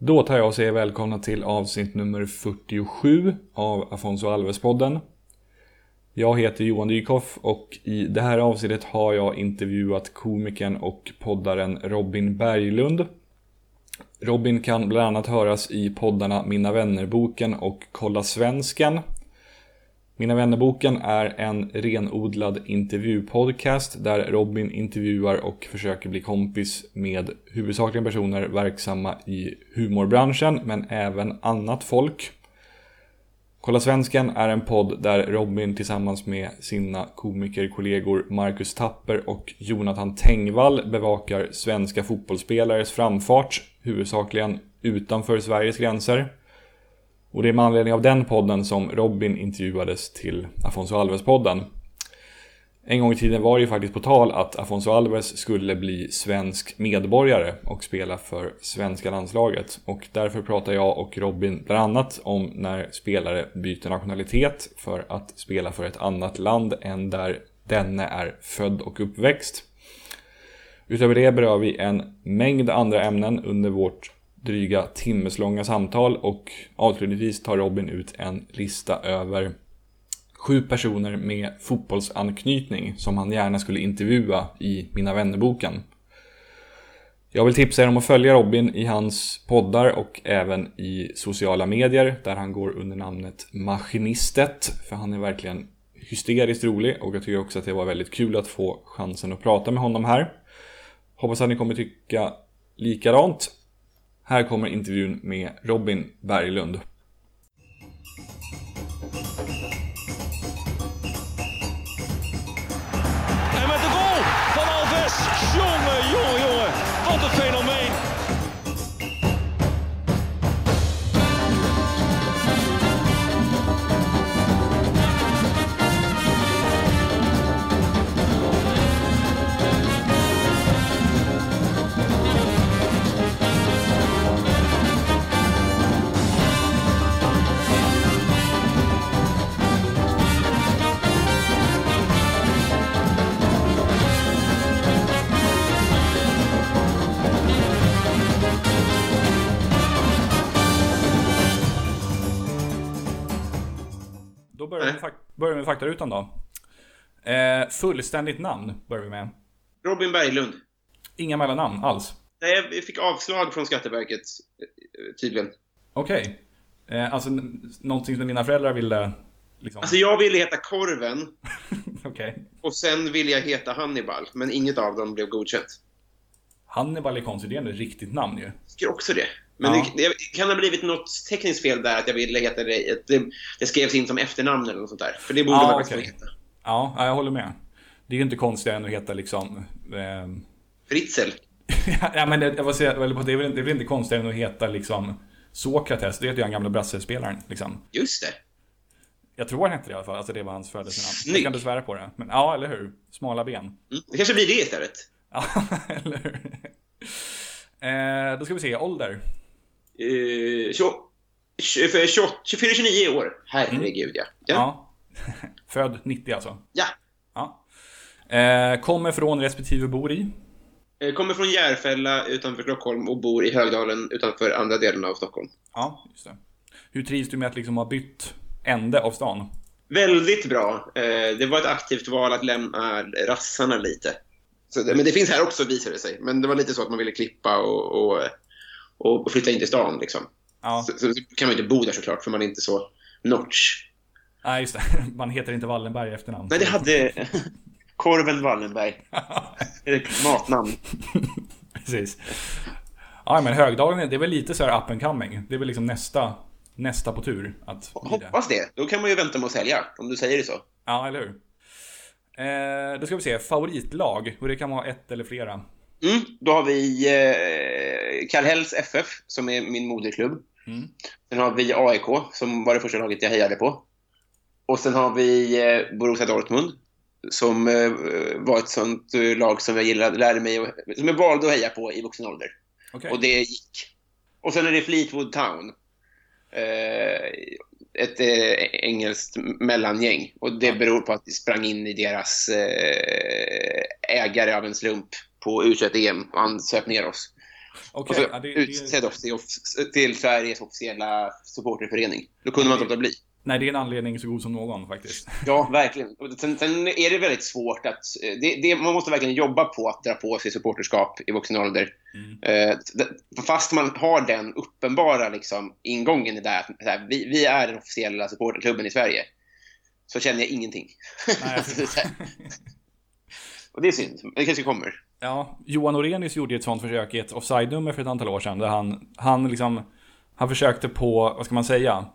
Då tar jag och säger välkomna till avsnitt nummer 47 av Afonso Alves-podden. Jag heter Johan Dykhoff och i det här avsnittet har jag intervjuat komikern och poddaren Robin Berglund. Robin kan bland annat höras i poddarna Mina vänner-boken och Kolla svensken. Mina vänner-boken är en renodlad intervjupodcast där Robin intervjuar och försöker bli kompis med huvudsakligen personer verksamma i humorbranschen men även annat folk. Kolla Svensken är en podd där Robin tillsammans med sina komikerkollegor Marcus Tapper och Jonathan Tengvall bevakar svenska fotbollsspelares framfart, huvudsakligen utanför Sveriges gränser. Och det är med anledning av den podden som Robin intervjuades till Afonso Alves-podden. En gång i tiden var det ju faktiskt på tal att Afonso Alves skulle bli svensk medborgare och spela för svenska landslaget. Och därför pratar jag och Robin bland annat om när spelare byter nationalitet för att spela för ett annat land än där denne är född och uppväxt. Utöver det berör vi en mängd andra ämnen under vårt dryga timmeslånga samtal och avslutningsvis tar Robin ut en lista över sju personer med fotbollsanknytning som han gärna skulle intervjua i Mina vännerboken. Jag vill tipsa er om att följa Robin i hans poddar och även i sociala medier där han går under namnet Maskinistet för han är verkligen hysteriskt rolig och jag tycker också att det var väldigt kul att få chansen att prata med honom här. Hoppas att ni kommer tycka likadant. Här kommer intervjun med Robin Berglund. Med faktarutan då. Eh, fullständigt namn börjar vi med. Robin Berglund. Inga mellannamn alls. Nej, jag fick avslag från Skatteverket, eh, tydligen. Okej. Eh, alltså någonting som dina föräldrar ville liksom... Alltså jag ville heta Korven Okej. och sen ville jag heta Hannibal, men inget av dem blev godkänt. Hannibal är konstigt, det är ändå ett riktigt namn ju. Jag tycker också det. Men Ja. det, det kan ha blivit något tekniskt fel där, att jag ville heta det, det, det skrevs in som efternamn eller något sånt där. För det borde Ja, man få heta. Ja, ja, jag håller med. Det är ju inte konstigt än att heta liksom... ehm, Fritzl. ja, men det, jag säga, det, är väl, det är väl inte konstigt än att heta liksom Sokrates, det heter ju den gamla brassespelaren liksom. Just det. Jag tror han hette det i alla fall, alltså det var hans födelsenamn. Jag Snygg. kan inte svära på det. Men ja, eller hur? Smala ben. Mm. Det kanske blir det istället. Ja, eller hur? Eh, då ska vi se, ålder. Uh, 28, för 28, 24, 29 år. Herregud, ja. Ja. Ja. Född 90 alltså. ja. Ja. Eh, kommer från respektive bor i. Eh, Kommer från Järfälla utanför Stockholm och bor i Högdalen utanför andra delen av Stockholm. Ja, just det. Hur trivs du med att liksom ha bytt ände av stan? Väldigt bra. Eh, Det var ett aktivt val att lämna rassarna lite. Det, men det finns här också visar det sig. Men det var lite så att man ville klippa och, och, och flytta in till stan liksom. Ja, Så, så kan man inte bo där såklart för man är inte så notch. nej just det. Man heter inte Wallenberg i efternamn. Nej, det hade Korven Wallenberg. Det är matnamn. Precis. Ja, men Högdalen, det är väl lite så här up and coming. Det är väl liksom nästa, nästa på tur att. Hoppas det. Då kan man ju vänta med att sälja, om du säger det så. Ja, eller hur? Eh, då ska vi se, favoritlag. Och det kan vara ett eller flera. Mm, då har vi eh, Kallhälls FF, som är min moderklubb. Mm. Sen har vi AIK, som var det första laget jag hejade på. Och sen har vi eh, Borussia Dortmund, som eh, var ett sånt eh, lag som jag gillade, lärde mig, och, som jag valde att heja på i vuxen ålder. Okej. Och det gick. Och sen är det Fleetwood Town. Eh, ett eh, engelskt mellangäng. Och det beror på att vi sprang in i deras eh, ägare av en slump på U21-EM och han söp ner oss. Och så ja, det- utsedd också till, till Sveriges officiella supporterförening. Då kunde man inte låta bli. Nej, det är en anledning så god som någon faktiskt. Ja, verkligen. Sen, sen är det väldigt svårt att... eh, Det, det, man måste verkligen jobba på att dra på sig supporterskap i vuxen ålder. Eh, det- fast man har den uppenbara liksom, ingången i det här, här, vi, vi är den officiella supporterklubben i Sverige. Så känner jag ingenting. Nej, här. och det är synd. Det kanske kommer. Ja, Johan Orenius gjorde ett sånt försök i ett offside-nummer för ett antal år sedan. Där han, han liksom, han försökte på, vad ska man säga?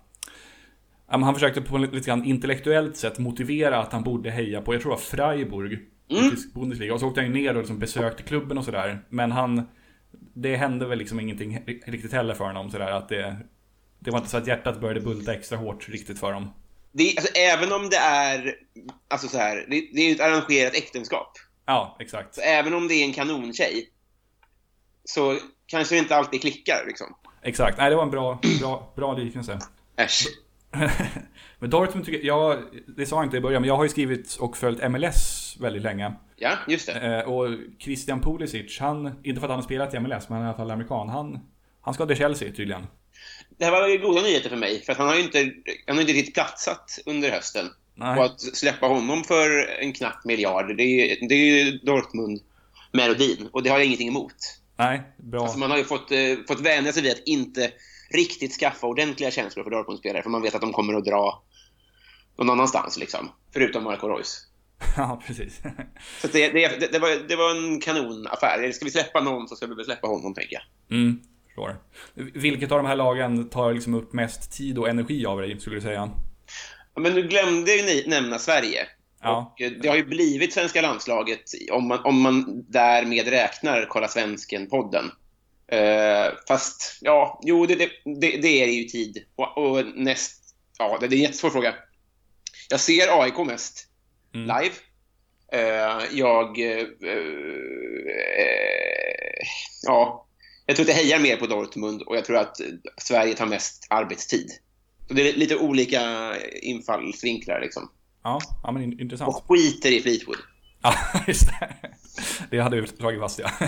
Han försökte på ett lite grann intellektuellt sätt motivera att han borde heja på, jag tror det var Freiburg. i tysk Bundesliga. Och så åkte han ju ner och liksom besökte klubben och sådär. Men han, det hände väl liksom ingenting riktigt heller för honom sådär. Att det, det var inte så att hjärtat började bulta extra hårt riktigt för dem. Det, alltså, även om det är... Alltså så här, det, det är ju ett arrangerat äktenskap. Ja, exakt. Så även om det är en kanontjej så kanske det inte alltid klickar. Liksom. Exakt. Nej, det var en bra, bra, bra liknelse. Äsch. men Dortmund tycker jag, det sa jag inte i början, men jag har ju skrivit och följt MLS väldigt länge. Ja, just det. Eh, och Christian Pulisic, han, inte för att han har spelat i MLS, men han är i alla fall amerikan, han, han ska till Chelsea tydligen. Det här var ju goda nyheter för mig, för att han har ju inte, han har inte riktigt platsat under hösten. Nej. Och att släppa honom för en knapp miljard, det är, det är ju Dortmund-melodin. Och det har jag ingenting emot. Nej, bra. Alltså man har ju fått, eh, fått vänja sig vid att inte riktigt skaffa ordentliga känslor för Dortmund-spelare, för man vet att de kommer att dra någon annanstans, liksom. Förutom Marco Reus. ja, precis. Så det, det, det, det, var, det var en kanonaffär. Ska vi släppa någon så ska vi väl släppa honom, tänker jag. Mm, förstår. Vilket av de här lagen tar liksom upp mest tid och energi av dig, skulle du säga? Men du glömde ju nämna Sverige. Ja. Och eh, det har ju blivit svenska landslaget om man, om man därmed räknar Kolla Svensken-podden. Eh, fast, ja, jo, det, det, det, det är ju tid. Och, och näst, ja, det, är en jättesvår fråga. Jag ser AIK mest Mm. live. Eh, jag, eh, ja, jag tror att jag hejar mer på Dortmund och jag tror att Sverige tar mest arbetstid. Så det är lite olika infallsvinklar liksom. Ja, ja men in- intressant. Och skiter i Fleetwood. Ja, just det. Det hade vi slagit fast ja.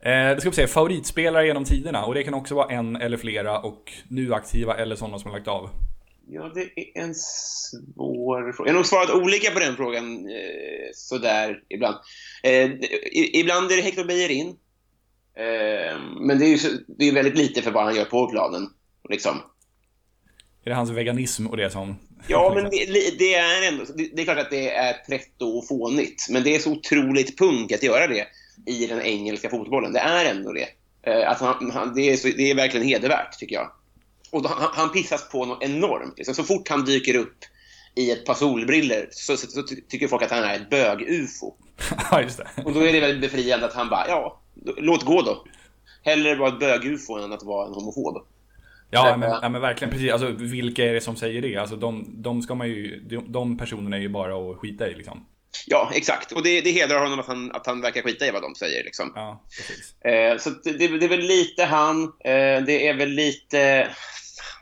Eh, Det ska vi säga, favoritspelare genom tiderna. Och det kan också vara en eller flera och nu aktiva eller sådana som har lagt av. Ja, det är en svår fråga. Jag har nog svarat olika på den frågan eh, sådär ibland. Eh, ibland är det Hector Bellerin. Eh, men det är ju så, det är väldigt lite för vad han gör på planen. Liksom. Är det hans veganism och det som... Ja, men det, det är ändå... Det, det är klart att det är pretto och fånigt, men det är så otroligt punk att göra det i den engelska fotbollen. Det är ändå det. Eh, att han, han, det, är så, det är verkligen hedervärt, tycker jag. Och då, han, han pissas på något enormt. Liksom. Så fort han dyker upp i ett par solbriller så, så, så ty- tycker folk att han är ett bög-ufo. Ja, just det. Och då är det väldigt befriande att han bara, ja, låt gå då. Hellre vara ett bög-ufo än att vara en homofob. Ja, men, ja, men verkligen precis. Alltså, vilka är det som säger det? Alltså, de, de ska man ju... De, de personerna är ju bara att skita i liksom. Ja, exakt. Och det, det hedrar honom att han, att han verkar skita i vad de säger. Liksom. Ja. Eh, så det, det är väl lite han. Eh, det är väl lite...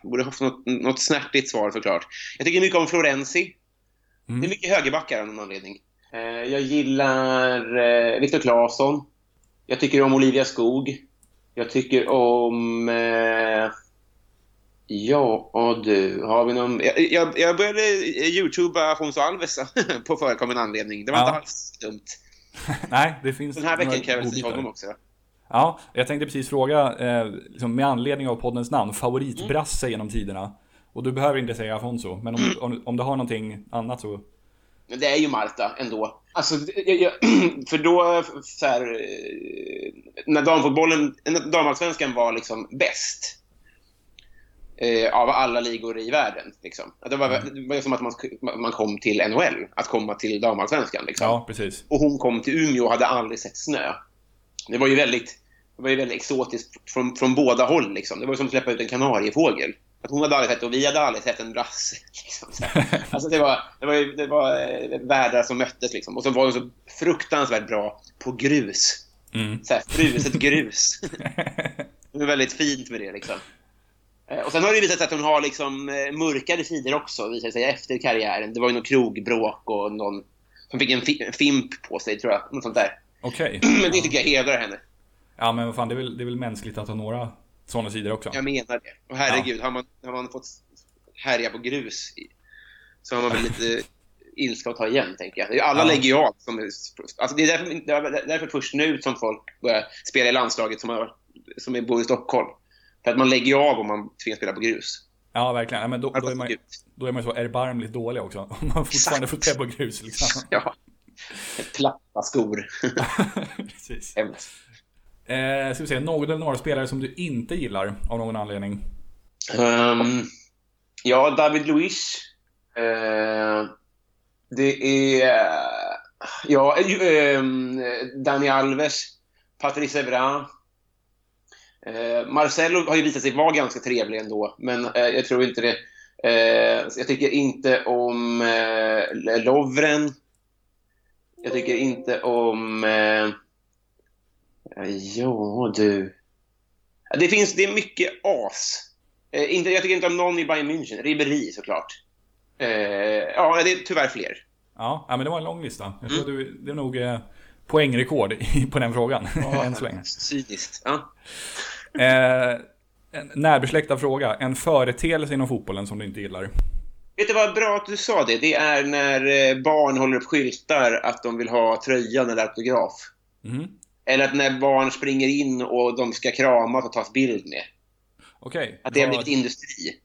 Borde haft något, något snärtigt svar såklart. Jag tycker mycket om Florenzi. Mm. Det är mycket högerbackar av någon anledning. Eh, jag gillar eh, Viktor Claesson. Jag tycker om Olivia Skog. Jag tycker om... Ja, du. Har vi någon... Jag, jag, jag började youtuba Afonso Alves på förekommande anledning. Det var Ja. inte alls dumt. Nej, det finns... Den här veckan se godbitar. honom också. Ja, jag tänkte precis fråga, eh, liksom, med anledning av poddens namn, favoritbrasse genom tiderna. Och du behöver inte säga Afonso, men om, om, om du har någonting annat så... Det är ju Marta ändå. Alltså, jag, jag, för då, så här, eh, när damfotbollen, när damallsvenskan var liksom bäst eh, av alla ligor i världen. Liksom. Det var, det var som att man, man kom till NHL, att komma till damallsvenskan. Liksom. Ja, precis. Och hon kom till Umeå och hade aldrig sett snö. Det var ju väldigt, det var ju väldigt exotiskt från, från båda håll. Liksom. Det var som att släppa ut en kanariefågel. Att hon hade aldrig sett och vi hade aldrig sett en brasse. Liksom. Alltså det var, det var, det var eh, världar som möttes. Liksom. Och så var hon så fruktansvärt bra på grus. Mm. Så här, fruset grus. Det är väldigt fint med det. Liksom. Eh, Och sen har det visat sig att hon har liksom eh, mörkare sidor också, visar sig, efter karriären. Det var ju någon krogbråk och någon som fick en fi- en fimp på sig, tror jag. Något sånt där. Okej. Men det tycker jag hedrar henne. Ja, men vad fan, det är väl, det är väl mänskligt att ha några sådana sidor också. Jag menar det. Och herregud, har, man, har man fått härja på grus i- så har man väl lite ilska att ta igen, tänker jag. Alla Ja. lägger ju av. Som, alltså det är därför, det är därför först nu som folk börjar spela i landslaget som, har, som är bor i Stockholm. För att man lägger ju av om man tvingas spela på grus. Ja, verkligen. Ja, men då, då, är man, Gud. då är man ju så erbarmligt dålig också. Om man fortfarande får spela på grus liksom. Ja. Platta skor. Precis. Hemskt. Eh, ska vi se, någon eller några spelare som du inte gillar av någon anledning? Ehm, ja, David Luiz. Eh, det är... Ja, uh, Dani Alves. Patrice Evra. Eh, Marcelo har ju visat sig vara ganska trevlig ändå, men eh, jag tror inte det. Eh, jag tycker inte om eh, Lovren. Jag tycker inte om... Eh, ja, du. Det finns, det är mycket as. Eh, inte, jag tycker inte om någon i Bayern München. Ribéry såklart. Eh, ja, det är tyvärr fler. Ja, ja men det var en lång lista. Jag tror att du, det är nog eh, poängrekord på den frågan. Än så länge. Cyniskt. Ja. Eh, en närbesläktad fråga. En företeelse inom fotbollen som du inte gillar? Vet du vad bra att du sa det? Det är när eh, barn håller upp skyltar att de vill ha tröjan eller autograf. Mhm. Eller att när barn springer in och de ska kramas och tas bild med. Okej. Att det har blivit industri.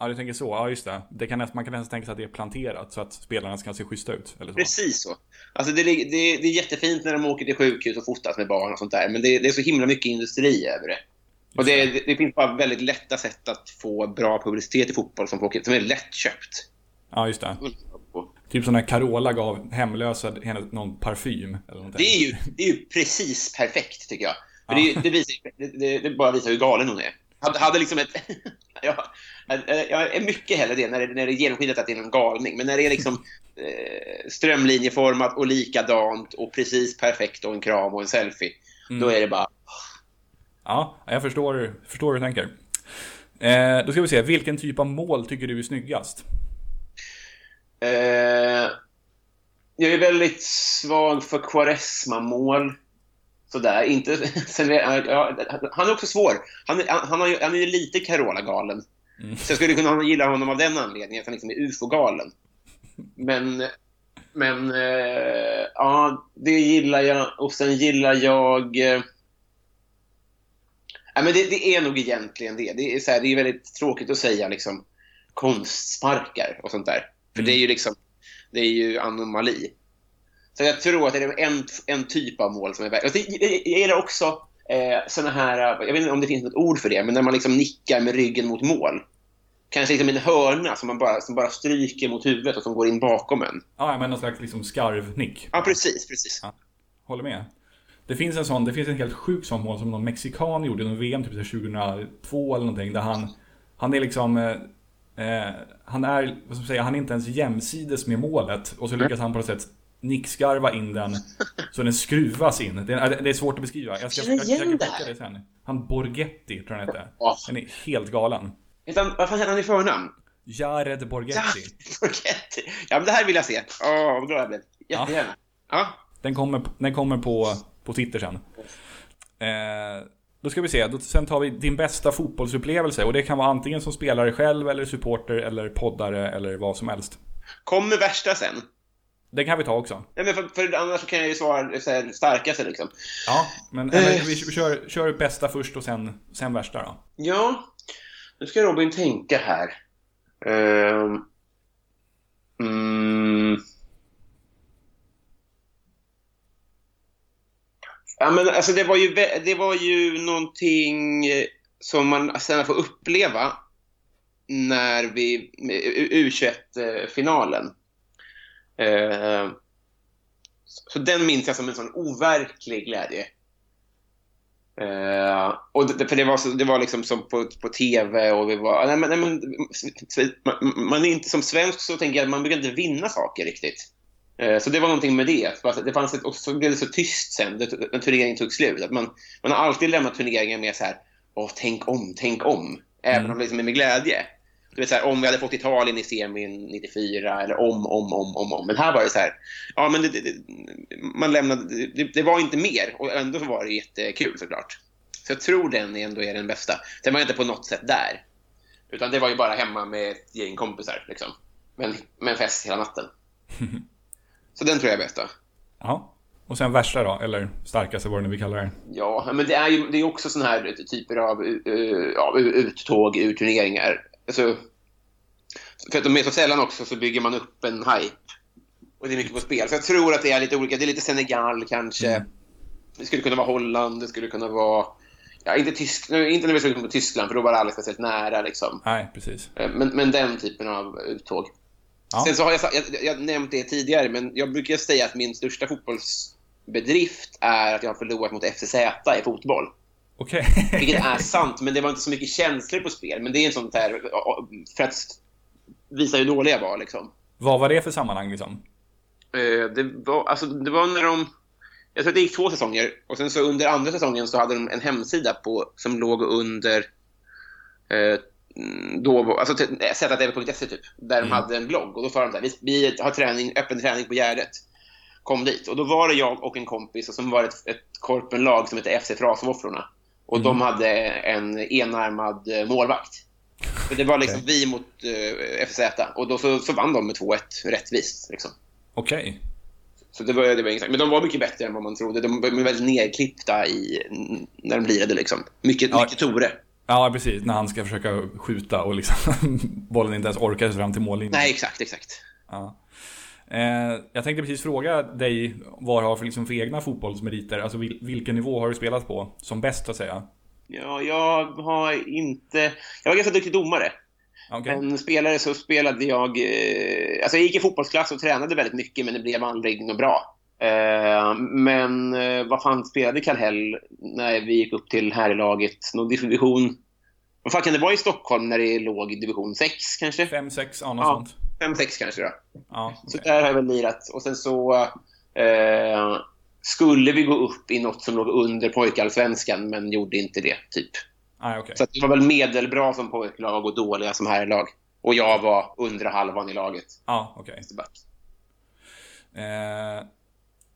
Ja, du tänker så. Ja, just det. det kan, man kan nästan tänka sig att det är planterat så att spelarna ska se schyssta ut. Eller så. Precis så. Alltså det, det, det är jättefint när de åker till sjukhus och fotas med barn och sånt där, men det, det är så himla mycket industri över det. Och det, det, finns bara väldigt lätta sätt att få bra publicitet i fotboll som, folk, som är lättköpt. Ja, just det. Typ som när Carola gav hemlösa henne någon parfym. Eller. Det är ju, det är ju precis perfekt, tycker jag. För det, det, visar, det, det bara visar hur galen hon är. Hade, hade liksom ett... ja, jag är mycket hellre det när det, när det är genomskinligt att det är en galning. Men när det är liksom eh, strömlinjeformat och likadant och precis perfekt och en kram och en selfie. Då är det bara... Ja, jag förstår, förstår hur du tänker. Eh, då ska vi se, vilken typ av mål tycker du är snyggast? Eh, jag är väldigt svag för Quaresma-mål. Sådär, inte... Ja, han är också svår. Han, är- han, har ju, han är ju lite Carola-galen. Så jag skulle kunna gilla honom av den anledningen, att han liksom är ufo-galen. Men, men eh, ja, det gillar jag. Och sen gillar jag... Eh, ja, men det, det är nog egentligen det. Det är, så här, det är väldigt tråkigt att säga liksom konstsparkar och sånt där. För det är ju liksom, det är ju anomali. Så jag tror att det är en, en typ av mål som är värd. Jag, jag, jag gillar också eh, såna här, jag vet inte om det finns något ord för det, men när man liksom nickar med ryggen mot mål. Kanske liksom en hörna som man bara, som bara stryker mot huvudet och som går in bakom en. Ja, men någon slags liksom skarvnick. Ja, precis, precis. Ja. Håller med. Det finns en sån, det finns en helt sjuk sån mål som någon mexikan gjorde i någon VM typ så här 2002 eller någonting där han Han är liksom eh, eh, Han är, vad ska man säga, han är inte ens jämsides med målet och så lyckas han på något sätt nickskarva in den så den skruvas in. Det är, det är svårt att beskriva. Jag ska kan det skicka här. det sen. Han Borghetti tror jag han heter. Åh. Den är helt galen. Utan, vad fan heter han i förnamn? Jared Ja. Borghetti. Ja, men det här vill jag se. Åh, vad glad jag blev. Jättegärna. Ja. Den kommer, den kommer på, på Twitter sen. Eh, då ska vi se, då, sen tar vi din bästa fotbollsupplevelse och det kan vara antingen som spelare själv eller supporter eller poddare eller vad som helst. Kommer värsta sen? Det kan vi ta också. Ja, men för, för annars kan jag ju svara så här, starkaste liksom. Ja, men, eh, men vi kör, kör bästa först och sen, sen värsta då. Ja, nu ska Robin tänka här. Ehm. mm. Ja, men alltså det var ju, det var ju någonting eh, som man sen får uppleva när vi, med U21-finalen. Eh, så den minns jag som en sån overklig glädje. Eh, och det, för det var, så, det var liksom som på, på tv och vi var... Nej, men, nej, men, man, man är inte som svensk så tänker jag att man brukar inte vinna saker riktigt. Eh, så det var någonting med det. Det fanns ett, och så blev det så tyst sen det- när turneringen tog slut. Att man, man har alltid lämnat turneringar med så här, åh, tänk om, tänk om. Även om det liksom är med glädje. Vet, så här, om vi hade fått Italien i semin 94 eller om, om, om, om, om. Men här var det så här, ja men det, det, det, man lämnade, det, det var inte mer och ändå var det jättekul såklart. Så jag tror den ändå är den bästa. Sen var jag inte på något sätt där. Utan det var ju bara hemma med ett gäng kompisar liksom. Men, med en fest hela natten. Så den tror jag är bästa. Ja. Och sen värsta då, eller starkaste vad det nu vi kallar det. Ja, men det är ju det är också såna här typer av uh, ja, uttåg ur turneringar. Alltså, för att de är så sällan också så bygger man upp en hype. Och det är mycket på spel. Så jag tror att det är lite olika. Det är lite Senegal kanske. Mm. Det skulle kunna vara Holland, det skulle kunna vara... Ja, inte, tysk, inte när vi skulle på Tyskland, för då var det aldrig speciellt nära. Liksom. Nej, precis. Eh, men, men den typen av uttåg. Ja. Sen så har jag, jag, jag nämnt det tidigare, men jag brukar säga att min största fotbollsbedrift är att jag har förlorat mot FCZ i fotboll. Okay. Vilket är sant, men det var inte så mycket känslor på spel. Men det är en sån här, för att visa hur dåliga jag var liksom. Vad var det för sammanhang liksom? Eh, det, var, alltså, det var när de... Jag tror att det gick två säsonger. Och sen så under andra säsongen så hade de en hemsida på, som låg under... Eh, då, alltså ZTV.se typ. Där mm. de hade en blogg. Och då sa de här, vi, vi har träning, öppen träning på Gärdet. Kom dit. Och då var det jag och en kompis och som var ett, ett korpenlag som hette FC Frasvåfflorna. Och mm. de hade en enarmad eh, målvakt. Så det var liksom okay. vi mot uh, eh, FZ. Och då så, så vann de med 2-1 rättvist. Liksom. Okej. Okay. Så det var, det var Men de var mycket bättre än vad man trodde. De var väldigt nedklippta i, när de lirade. Liksom. Mycket, ja. mycket Tore. Ja, precis. När han ska försöka skjuta och liksom bollen inte ens orkar fram till mållinjen. Nej, exakt, exakt. Ja. Eh, jag tänkte precis fråga dig vad du har för, liksom, för egna fotbollsmeriter. Alltså vil, vilken nivå har du spelat på som bäst så att säga? Ja, jag har inte... Jag var ganska duktig domare. Okay. Men spelare så spelade jag... Eh, alltså jag gick i fotbollsklass och tränade väldigt mycket, men det blev aldrig något bra. Eh, men vad fan spelade Kallhäll när vi gick upp till herrlaget? Någon division... Vad fan kan det vara i Stockholm när det låg i division 6 kanske? 5-6, ja något ja, sånt. 5-6 kanske då. Ja, okay. Så där har jag väl lirat. Och sen så... Eh, skulle vi gå upp i något som låg under pojkallsvenskan, men gjorde inte det, typ. Ah, okay. Så det var väl medelbra som pojklag och dåliga som herrlag. Och jag var undre halvan i laget. Ja, ah, okej. Okay. Eh,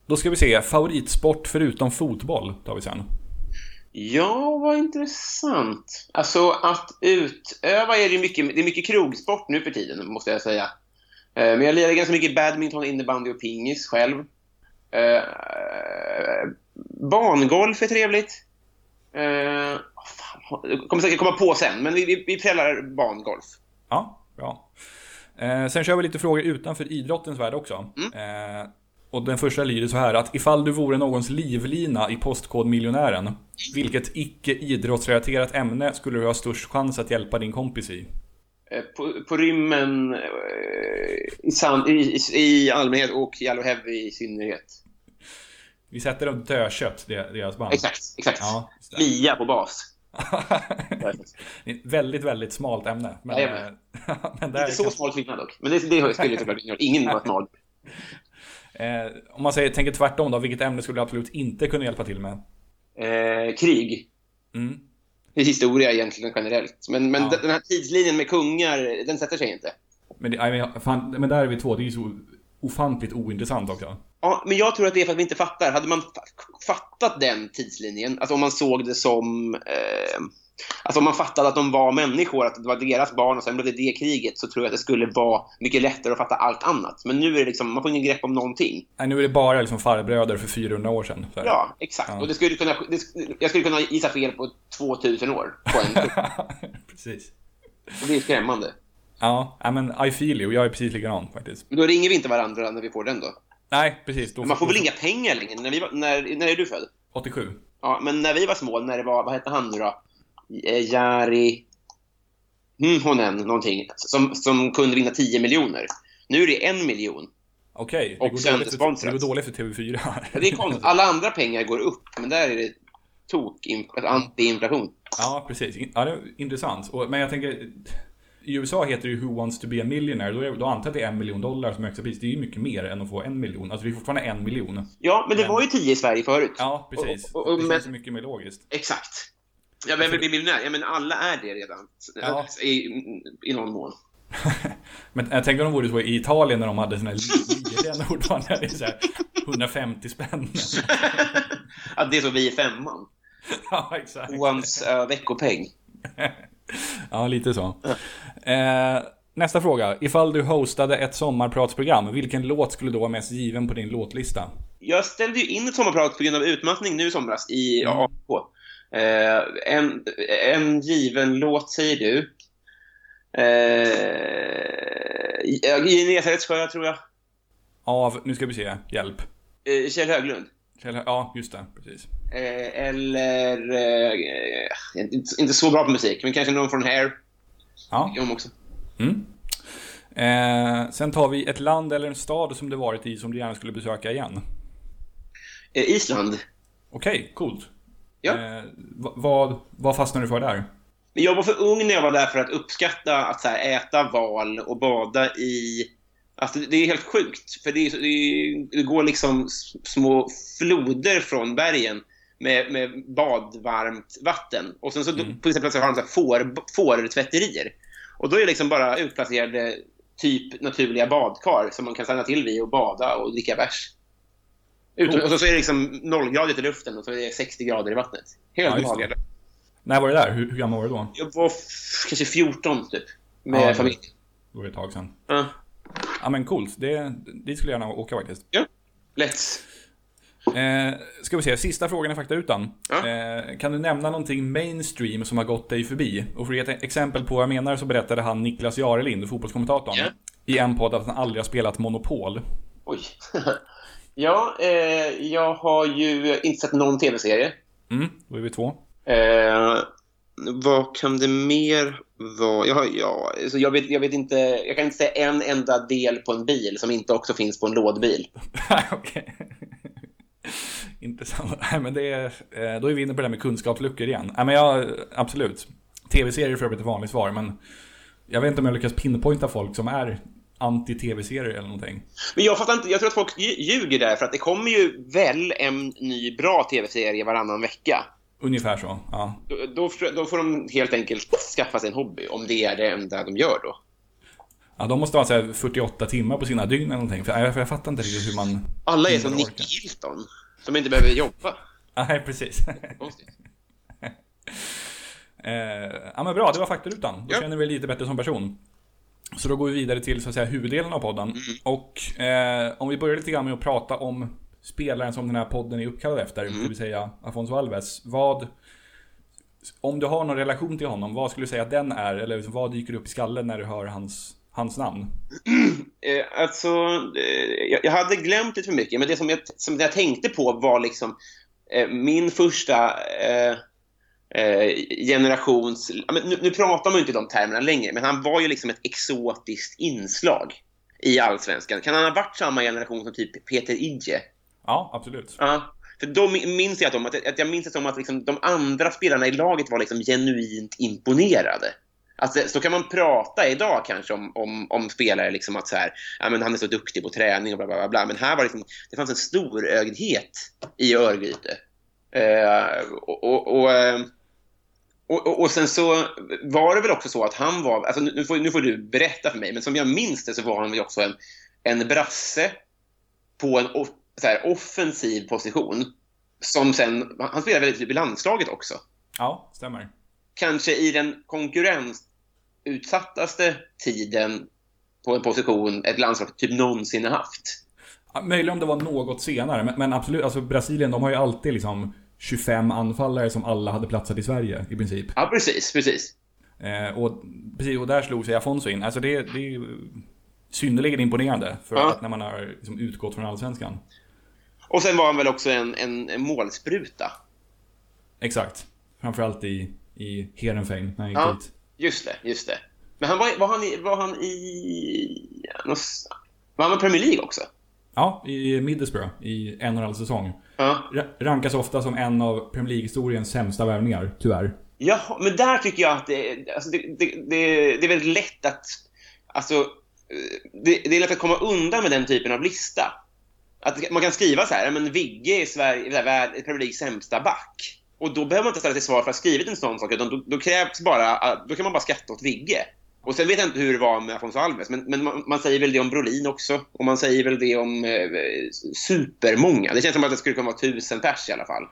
då ska vi se, favoritsport förutom fotboll tar vi sen. Ja, vad intressant. Alltså att utöva är det mycket, det är mycket krogsport nu för tiden, måste jag säga. Eh, men jag lirar ganska mycket badminton, innebandy och pingis själv. Eh, bangolf är trevligt. Eh, fan, kommer säkert komma på sen, men vi, vi, vi prällar bangolf. Ja, bra. Sen kör vi lite frågor utanför idrottens värld också. Mm. Och den första lyder så här att ifall du vore någons livlina i Postkodmiljonären, vilket icke idrottsrelaterat ämne skulle du ha störst chans att hjälpa din kompis i? Eh, på, på rymmen eh, i, i, i, allmänhet och Yellow Heavy i synnerhet. Vi sätter dem dödkött, deras band. Exakt, exakt. Ja, Lia på bas. väldigt, väldigt smalt ämne. Men, ja, men där Inte så kan... smalt kvinna dock. Men det, det skulle såklart ingen vara smal. Eh, om man säger, tänker tvärtom då, vilket ämne skulle du absolut inte kunna hjälpa till med? Eh, krig. Mm. Historia egentligen generellt. Men, men ja. den här tidslinjen med kungar, den sätter sig inte. Men, det, men, fan, men där är vi två, det är ju så ofantligt ointressant också. Ja, men jag tror att det är för att vi inte fattar. Hade man fattat den tidslinjen, alltså om man såg det som... Eh, alltså om man fattade att de var människor, att det var deras barn och sen blev det det kriget, så tror jag att det skulle vara mycket lättare att fatta allt annat. Men nu är det liksom, man får ingen grepp om någonting. Nej, nu är det bara liksom farbröder för 400 år sedan. Ja, exakt. Ja. Och det skulle kunna, det, jag skulle kunna gissa fel på 2000 år på en Precis. Och det är skrämmande. Ja, men I feel you. Jag är precis likadan faktiskt. Men då ringer vi inte varandra när vi får den då? Nej, precis. men man får väl inga pengar längre? När, vi var, när, när är du född? 87. Ja, men när vi var små, när det var, vad hette han nu då? Eh, Jari... Mm, honen, någonting. Som, som kunde vinna 10 miljoner. Nu är det en miljon. Okej, okay, det, det går dåligt för TV4. Ja, det är konstigt. Alla andra pengar går upp, men där är det tok, anti-inflation. Ja, precis. Ja, det är intressant. Men jag tänker, i USA heter det ju Who Wants To Be A Millionaire. Då, är, då antar jag att det är en miljon dollar som högsta pris. Det är ju mycket mer än att få en miljon. Alltså det är fortfarande en miljon. Ja, men det men... var ju tio i Sverige förut. Ja, precis. Och, och, och, det men... känns mycket mer logiskt. Exakt. Ja, vem vill bli miljonär? Ja, men alla är det redan. Ja. I, I någon mån. Men jag tänker om de vore så i Italien när de hade såna här ligor ordförande. Det är så här 150 spänn. Att det är så vi i femman. ja, exakt. Once uh, veckopeng. Ja, lite så. Eh, nästa fråga. Ifall du hostade ett sommarpratsprogram, vilken låt skulle då vara mest given på din låtlista? Jag ställde ju in ett sommarprat på grund av utmattning nu i somras i Mm. AIK. Eh, en, en given låt, säger du. Eh, I Nesarets sjö, tror jag. Av, nu ska vi se, hjälp. Eh, Kjell Höglund. Kjell- Ja, just det, precis. Eh, eller... Eh, inte, inte så bra på musik, men kanske någon från Hair. Ja. De också. Mm. Eh, sen tar vi ett land eller en stad som du varit i som du gärna skulle besöka igen. Eh, Island. Okej, coolt. Ja. Eh, va- vad, vad fastnade du för där? Jag var för ung när jag var där för att uppskatta att så här, äta val och bada i... Alltså, det är helt sjukt, för det, det, det går liksom små floder från bergen med, med badvarmt vatten. Och sen så Mm. på vissa platser har de så här får, fårtvätterier. Och då är det liksom bara utplacerade typ naturliga badkar som man kan stanna till vid och bada och dricka bärs. Utom, och så, är det liksom nollgradigt i luften och så är det 60 grader i vattnet. Helt Ja, magiskt. När var det där? Hur, hur gammal var du då? Jag var kanske 14 typ. Med Ja, det- familj. Det var ett tag sedan. Ja. Ja men coolt, det, dit skulle jag gärna åka faktiskt. ja. Lätt. Eh, ska vi se, sista frågan i faktarutan. Ja. Eh, kan du nämna någonting mainstream som har gått dig förbi? Och för att ge ett exempel på vad jag menar så berättade han Niklas Jarelind, fotbollskommentatorn, Ja. i en podd att han aldrig har spelat Monopol. Oj. ja, eh, jag har ju inte sett någon tv-serie. Mm, då är vi två. Eh, vad kan det mer vara? Jag, har, ja, alltså jag, vet, jag vet inte. Jag kan inte säga en enda del på en bil som inte också finns på en lådbil. Okej. Intressant. Nej, men det är, eh, då är vi inne på det där med kunskapsluckor igen. Nej, men jag, absolut. Tv-serier för övrigt ett vanligt svar, men jag vet inte om jag lyckas pinpointa folk som är anti-tv-serier eller någonting. Men jag fattar inte. Jag tror att folk lj- ljuger där för att det kommer ju väl en ny bra tv-serie varannan vecka. Ungefär så, ja. Då, då, då får de helt enkelt skaffa sig en hobby om det är det enda de gör då. Ja, de måste ha så här 48 timmar på sina dygn eller någonting. För jag, för jag fattar inte riktigt hur man... Alla är som Nick. Hilton, som inte behöver jobba. Nej, precis. Eh, ja, men bra, det var faktarutan. Då Ja. känner vi lite bättre som person. Så då går vi vidare till så att säga huvuddelen av podden. Och eh, om vi börjar lite grann med att prata om spelaren som den här podden är uppkallad efter, det vill säga Afonso Alves. Vad, om du har någon relation till honom, vad skulle du säga att den är? Eller liksom, vad dyker upp i skallen när du hör hans, hans namn? Eh, alltså, eh, jag, jag hade glömt lite för mycket, men det som jag, som jag tänkte på var liksom eh, min första generations... ja, Men nu, nu pratar man ju inte de termerna längre, men han var ju liksom ett exotiskt inslag i allsvenskan. Kan han ha varit samma generation som typ Peter Idje? Ja, absolut. Ja. För då min- minns jag att, de, att, jag minns det som att liksom, de andra spelarna i laget var liksom genuint imponerade. Alltså, så kan man prata idag kanske om, om, om spelare, liksom att så här, ja, men han är så duktig på träning och bla bla bla. bla. Men här var liksom, det fanns en storögdhet i Örgryte. Eh, och, och, och, eh, och, och, och sen så var det väl också så att han var, alltså nu får, nu får du berätta för mig, men som jag minns det så var han väl också en, en brasse på en off, så här, offensiv position. Som sen, han spelade väl typ i landslaget också. Ja, stämmer. Kanske i den konkurrensutsattaste tiden på en position ett landslag typ någonsin har haft. Ja, Möjligen om det var något senare, men, men absolut. Alltså Brasilien, de har ju alltid liksom 25 anfallare som alla hade platsat i Sverige i princip. Ja, precis, precis. Eh, och, precis, och där slog sig Afonso in. Alltså det, det är synnerligen imponerande för Ja. att när man har liksom utgått från Allsvenskan. Och sen var han väl också en, en, en målspruta. Exakt. Framförallt i, i Heerenveen när han gick Ja, dit. just det, just det. Men han var, var, han i, var han i... Var han med Premier League också? Ja, i Middlesbrough i en och en halv säsong. Ja. Ra- Rankas ofta som en av Premier League-historiens sämsta värvningar, tyvärr. Ja, men där tycker jag att det, alltså det, det, det, det är väldigt lätt att... Alltså, det, det är lätt att komma undan med den typen av lista. Att man kan skriva så här, men Vigge är Sverige, värld- Premier Leagues sämsta back. Och då behöver man inte ställa till svar för att ha skrivit en sån sak, utan då, då krävs bara, då kan man bara skratta åt Vigge. Och sen vet jag inte hur det var med Afonso Alves, men, men man, man, säger väl det om Brolin också. Och man säger väl det om eh, supermånga. Det känns som att det skulle kunna vara tusen pers i alla fall.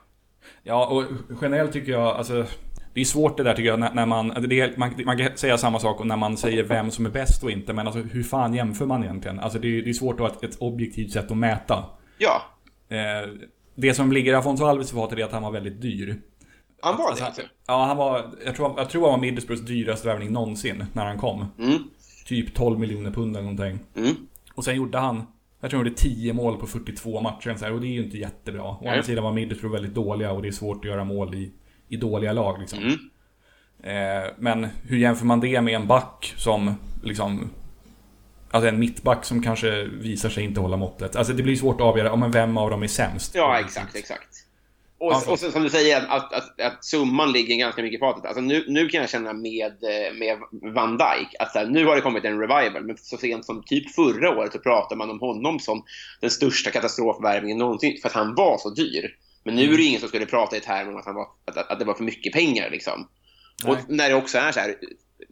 Ja, och generellt tycker jag, alltså det är svårt det där tycker jag när, när man, är, man, man kan säga samma sak när man säger vem som är bäst och inte, men alltså hur fan jämför man egentligen? Alltså det är, det är svårt att ha ett, ett objektivt sätt att mäta. Ja. Eh, det som ligger Afonso Alves i fatet är att han var väldigt dyr. Han var Alltså, det alltså? Ja, han var, jag tror, jag tror han var Middlesbroughs dyraste värvning någonsin när han kom. Mm. Typ 12 miljoner pund eller någonting. Mm. Och sen gjorde han, jag tror han gjorde 10 mål på 42 matcher så här, och det är ju inte jättebra. Å andra sidan var Middlesbrough väldigt dåliga och det är svårt att göra mål i, i dåliga lag liksom. Mm. Eh, men hur jämför man det med en back som liksom Alltså en mittback som kanske visar sig inte hålla måttet. Alltså det blir svårt att avgöra, ja, men vem av dem är sämst? Ja, exakt, exakt. Och, Ja, så- och sen, som du säger, att, att, att summan ligger ganska mycket i fatet. Alltså nu, nu kan jag känna med, eh, med Van Dijk att så här, nu har det kommit en revival, men så sent som typ förra året så pratade man om honom som den största katastrofvärvningen någonsin, för att han var så dyr. Men nu är det ingen som skulle prata i termer om att, han var, att, att det var för mycket pengar. Liksom. Och när det också är så här,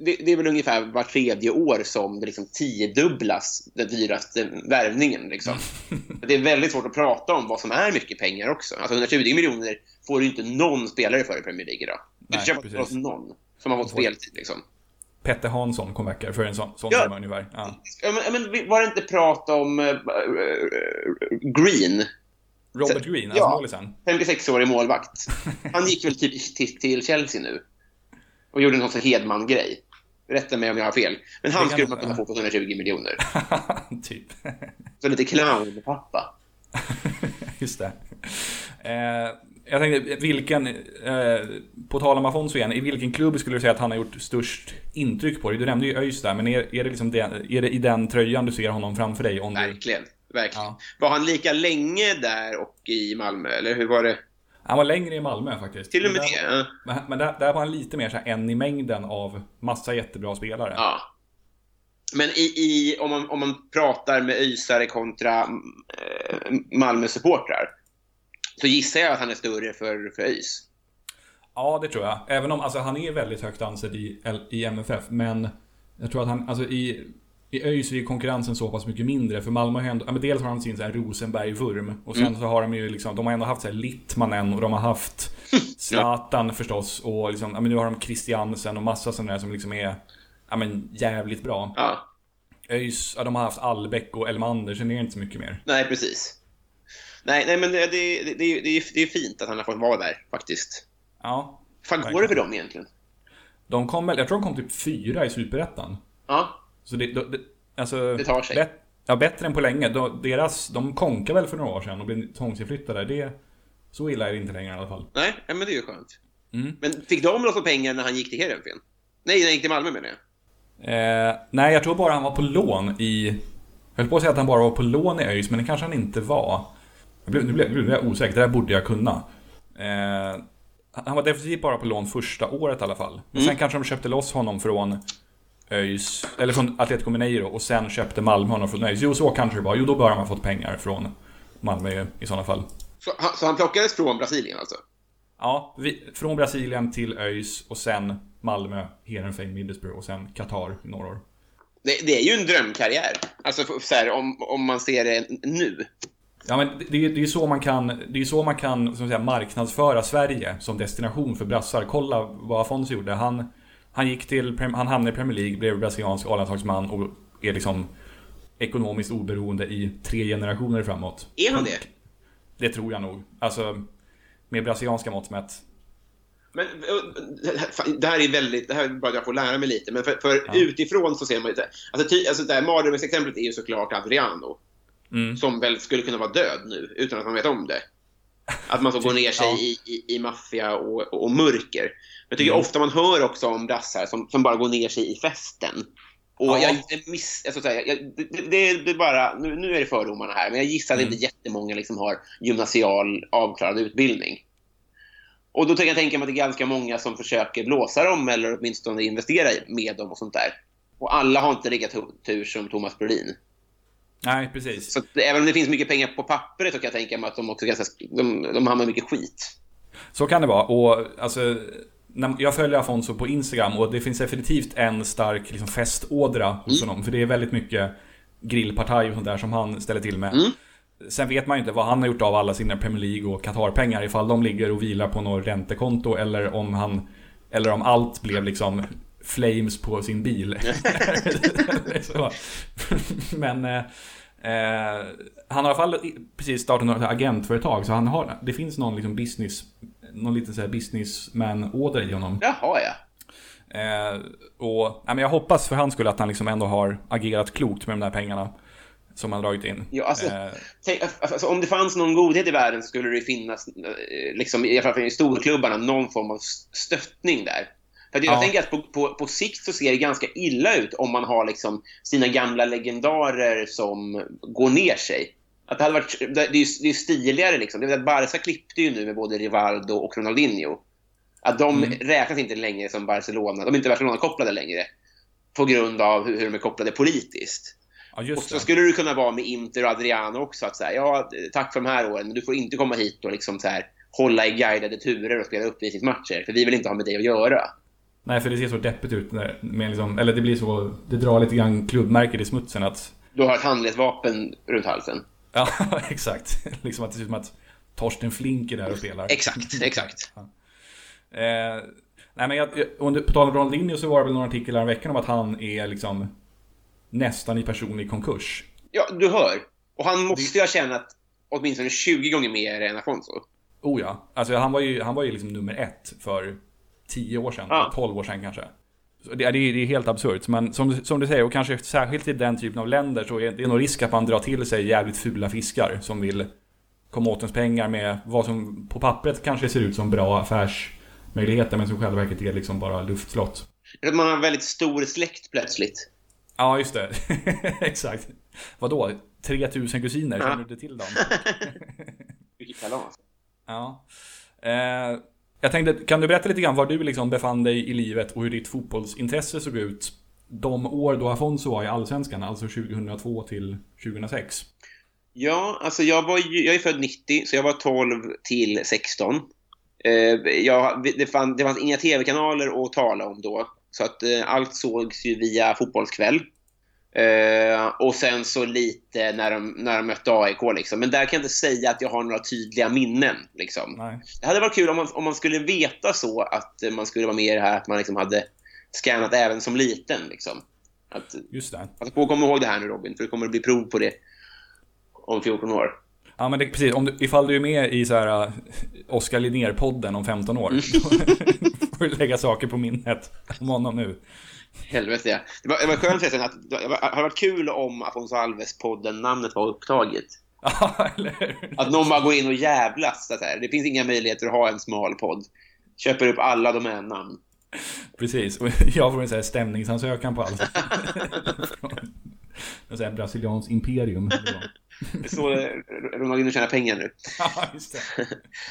det, det är väl ungefär var tredje år som det liksom tiodubblas, den dyraste värvningen. Liksom. Det är väldigt svårt att prata om vad som är mycket pengar också. Alltså 120 miljoner får ju inte någon spelare för i Premier League idag. Du Nej, köpa precis. någon som har fått speltid. Liksom. Petter Hansson kom backar för en sån, sån Ja. summa ungefär. Ja. Ja, men, men var det inte prat om uh, Green, Robert Green, alltså Ja. målisen. 56-årig målvakt? Han gick väl typ till, till Chelsea nu och gjorde någon sån Hedman-grej. Rätta mig om jag har fel. Men han skulle man kunna få för 120 miljoner. typ. Så lite clown-pappa. Just det. Eh, jag tänkte, vilken, eh, på tal om Afonso igen, i vilken klubb skulle du säga att han har gjort störst intryck på dig? Du nämnde ju ÖIS där, men är, är, det liksom den, är det i den tröjan du ser honom framför dig? Om du, Verkligen. Verkligen. Ja. Var han lika länge där och i Malmö, eller hur var det? Han var längre i Malmö faktiskt. Till och med Men det? Men, men där, där var han lite mer så här en i mängden av massa jättebra spelare. ja. Men i, i, om, man, om man pratar med ÖISare kontra äh, Malmö-supportrar så gissar jag att han är större för, för ÖIS. Ja, det tror jag. Även om alltså, han är väldigt högt ansedd i, i MFF, men jag tror att han, alltså i, i ÖIS är ju konkurrensen så pass mycket mindre, för Malmö har ju ändå, ja, men dels har de sin så här Rosenberg-vurm, och sen så har de ju liksom, de har ändå haft så här Littmanen och de har haft Zlatan förstås, och liksom, ja, men nu har de Christiansen och massa sådana där som liksom är, ja men jävligt bra. Ja. ÖIS, ja, de har haft Albeck och Elmander, sen är det inte så mycket mer. Nej, precis. Nej, nej men det, det, det, det, det, är, det är fint att han har fått vara där, faktiskt. Ja. Fan går det för dem egentligen? De kom väl, jag tror de kom typ fyra i Superettan. Ja, Så det, det, alltså, Det tar sig. Bet, ja, bättre än på länge. De, deras, de konkade väl för några år sedan och blev tvångsinflyttade. Det, så illa är det inte längre i alla fall. nej, men det är ju skönt. Mm. Men fick de loss på pengar när han gick till Heerenveen? Nej, när han gick till Malmö menar jag. Eh, nej, jag tror bara han var på lån i... Jag höll på att säga att han bara var på lån i ÖIS, men det kanske han inte var. Jag blev, nu, blev, nu blev jag osäker, det där borde jag kunna. Eh, han var definitivt bara på lån första året i alla fall. Men sen kanske de köpte loss honom från ÖIS, eller från Atletico Mineiro och sen köpte Malmö honom från ÖIS. Jo, så kanske det var. Jo, då bör han ha fått pengar från Malmö i sådana fall. Så, han- så han plockades från Brasilien alltså? Ja, vi, från Brasilien till ÖIS och sen Malmö, Heerenveen, Middlesbrough och sen Qatar i några år. Det, det är ju en drömkarriär. Alltså så här, om, om man ser det nu. Ja, men det, det är ju så man kan, det är så man kan som säga, marknadsföra Sverige som destination för brassar. Kolla vad Afonso gjorde. Han, han gick till, han hamnade i Premier League, blev brasiliansk A-landslagsman och är liksom ekonomiskt oberoende i tre generationer framåt. Är han det? Det tror jag nog. Alltså, med brasilianska mått mätt. Men, det här är väldigt, det här är bara att jag får lära mig lite, men för, för Ja. utifrån så ser man ju det. Alltså, ty, alltså det här mardrömsexemplet är ju såklart Adriano. Mm. Som väl skulle kunna vara död nu, utan att man vet om det. Att man så går ner sig Ja. i, i, i maffia och, och mörker. Jag tycker Mm. ofta man hör också om brassar som, som bara går ner sig i festen. Och Ja. jag miss, så här, jag, det, det, det är bara, nu, nu är det fördomarna här, men jag gissar att Mm. inte jättemånga liksom har gymnasial avklarad utbildning. Och då kan jag tänka mig att det är ganska många som försöker blåsa dem eller åtminstone investera med dem och sånt där. Och alla har inte lika tu- tur som Thomas Brolin. Nej, precis. Så att, även om det finns mycket pengar på pappret så kan jag tänka mig att de också ganska, de, de hamnar mycket skit. Så kan det vara. Och alltså, jag följer Afonso på Instagram och det finns definitivt en stark liksom, festådra hos mm. honom. För det är väldigt mycket grillpartaj och sånt där som han ställer till med. Mm. Sen vet man ju inte vad han har gjort av alla sina Premier League och Qatar-pengar. Ifall de ligger och vilar på något räntekonto eller om han... Eller om allt blev liksom flames på sin bil. Men... Eh, eh, han har i alla fall precis startat något agentföretag så han har, det finns någon liksom business, någon liten såhär businessman-ådra i honom. Jaha ja. Eh, och ja, men jag hoppas för hans skull att han liksom ändå har agerat klokt med de där pengarna som han dragit in. Ja, alltså, eh. tänk, alltså, om det fanns någon godhet i världen så skulle det finnas, eh, liksom, i alla fall i storklubbarna, någon form av stöttning där. För jag ja. tänker att på, på, på sikt så ser det ganska illa ut om man har liksom sina gamla legendarer som går ner sig. Att det, hade varit, det, är, det är stiligare liksom. Det är att Barca klippte ju nu med både Rivaldo och Ronaldinho. Att de mm. räknas inte längre som Barcelona. De är inte Barcelona-kopplade längre. På grund av hur, hur de är kopplade politiskt. Ja, och så skulle det kunna vara med Inter och Adriano också. Att säga, ja, tack för de här åren, men du får inte komma hit och liksom så här, hålla i guidade turer och spela uppvisningsmatcher. För vi vill inte ha med dig att göra. Nej, för det ser så deppigt ut. När, med liksom, eller det blir så... Det drar lite grann klubbmärket i smutsen att... Du har ett handledsvapen runt halsen. Ja, exakt. liksom att det ser ut som att Torsten Flink är där och spelar. Exakt, exakt. Ja. Eh, nej, men jag, under, på tal om Ronaldinho så var det väl någon artikel här veckan om att han är liksom nästan i personlig konkurs. Ja, du hör. Och han måste ju ha tjänat åtminstone 20 gånger mer än Afonso. Oh ja. Alltså han var ju, han var ju liksom nummer ett för 10 år sedan, ja. 12 år sedan kanske. Det är, det är helt absurt, men som, som du säger, och kanske särskilt i den typen av länder så är det nog risk att man drar till sig jävligt fula fiskar som vill komma åt ens pengar med vad som på pappret kanske ser ut som bra affärsmöjligheter men som själva verket är liksom bara luftslott. Att man har en väldigt stor släkt plötsligt. Ja, just det. Exakt. Vadå? 3000 kusiner? Ja. Känner du till dem? Vilket kalas. Ja. Eh, jag tänkte, kan du berätta lite grann var du liksom befann dig i livet och hur ditt fotbollsintresse såg ut de år då Afonso var i Allsvenskan, alltså 2002 till 2006? Ja, alltså jag, var, jag är född 90, så jag var 12 till 16. Eh, jag, det, fann, det fanns inga tv-kanaler att tala om då, så att eh, allt sågs ju via Fotbollskväll. Uh, och sen så lite när de, när de mötte AIK. Liksom. Men där kan jag inte säga att jag har några tydliga minnen. Liksom. Det hade varit kul om man, om man skulle veta så att man skulle vara med i det här, att man liksom hade scannat även som liten. Liksom. Att, Just det. Att kom ihåg det här nu Robin, för det kommer att bli prov på det om 14 år. Ja men det, precis, om du, ifall du är med i så här uh, Oskar Linnér-podden om 15 år. Mm. får du lägga saker på minnet om honom nu. Helvete ja. Det var, det var skönt förresten att det hade varit kul om Afonso Alves-podden, namnet var upptaget. Ja, eller hur? Att någon bara går in och jävlas. Så här. Det finns inga möjligheter att ha en smal podd. Köper upp alla domännamn. Precis, och jag får en sån här stämningsansökan på allt. en sån här brasiliansk imperium. Det är så Ronaldinho tjänar pengar nu. Ja, just det.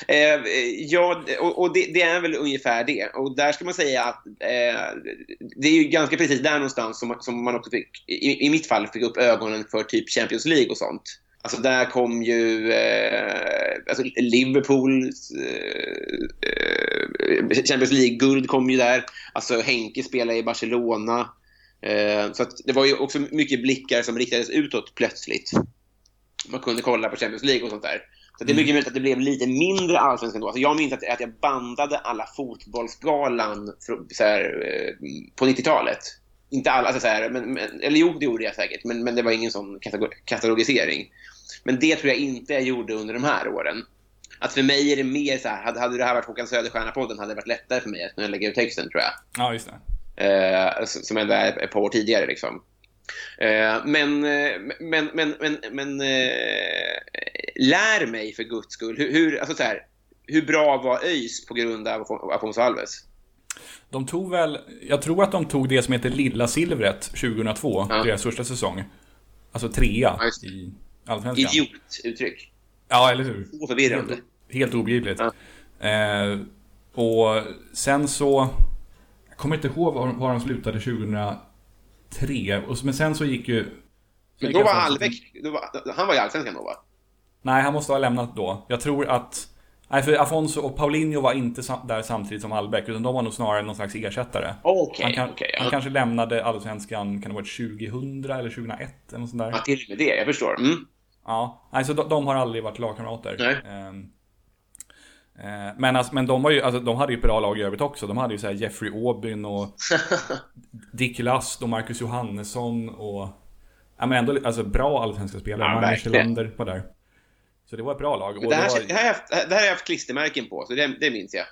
eh, ja, och, det, det, är väl ungefär det. Och där ska man säga att eh, det är ju ganska precis där någonstans som, som man också fick, i, i, mitt fall, fick upp ögonen för typ Champions League och sånt. Alltså där kom ju eh, alltså Liverpools eh, Champions League-guld kom ju där. Alltså Henke spelade i Barcelona. Eh, så det var ju också mycket blickar som riktades utåt plötsligt man kunde kolla på Champions League och sånt där. Så det är mycket mm. möjligt att det blev lite mindre allsvenskan då. Alltså jag minns att, att jag bandade alla Fotbollsgalan så här, eh, på 90-talet. Inte alla, alltså så här, men, men, eller jo, det gjorde jag säkert, men, men det var ingen sån katalogisering. Men det tror jag inte jag gjorde under de här åren. Att för mig är det mer så här, hade, hade det här varit Håkan Söderstjärna-podden hade det varit lättare för mig att kunna lägga ut texten, tror jag. Ja, just det. Eh, som ändå är ett par år tidigare liksom. Eh, men, eh, men, men, men, men eh, lär mig för guds skull. Hur, hur, alltså så här, hur bra var ÖIS på grund av Afonso Alves? De tog väl, jag tror att de tog det som heter Lilla Silvret 2002, ja. deras första säsong. Alltså trea ja, i Allsvenskan. Idiotuttryck. Ja, eller hur? Så förvirrande. Helt, helt obegripligt. Ja. Eh, och sen så... Jag kommer inte ihåg var, var de slutade 2000 tre. Men sen så gick ju... Men då var Albeck, då var, han var i Allsvenskan då va? Nej, han måste ha lämnat då. Jag tror att Nej, för Afonso och Paulinho var inte där samtidigt som Albeck, utan de var nog snarare någon slags ersättare. Okej, han, kan, okej. han ja. kanske lämnade Allsvenskan, kan det ha varit 2000 eller 2001 eller något sånt där. Ja, till och med det. Jag förstår. Mm. Ja, alltså de, de har aldrig varit lagkamrater. Nej. Eh, men, alltså, men de, ju, alltså, de hade ju bra lag i övrigt också. De hade ju så här Jeffrey Aubyn och Dick Last och Marcus Johannesson och... Ja men ändå alltså, bra allsvenska spelare. Ja, Magnus. Sjölander var där. Så det var ett bra lag. Och Det här, det var, det, här har jag haft, det här har jag haft klistermärken på, så det, det minns jag.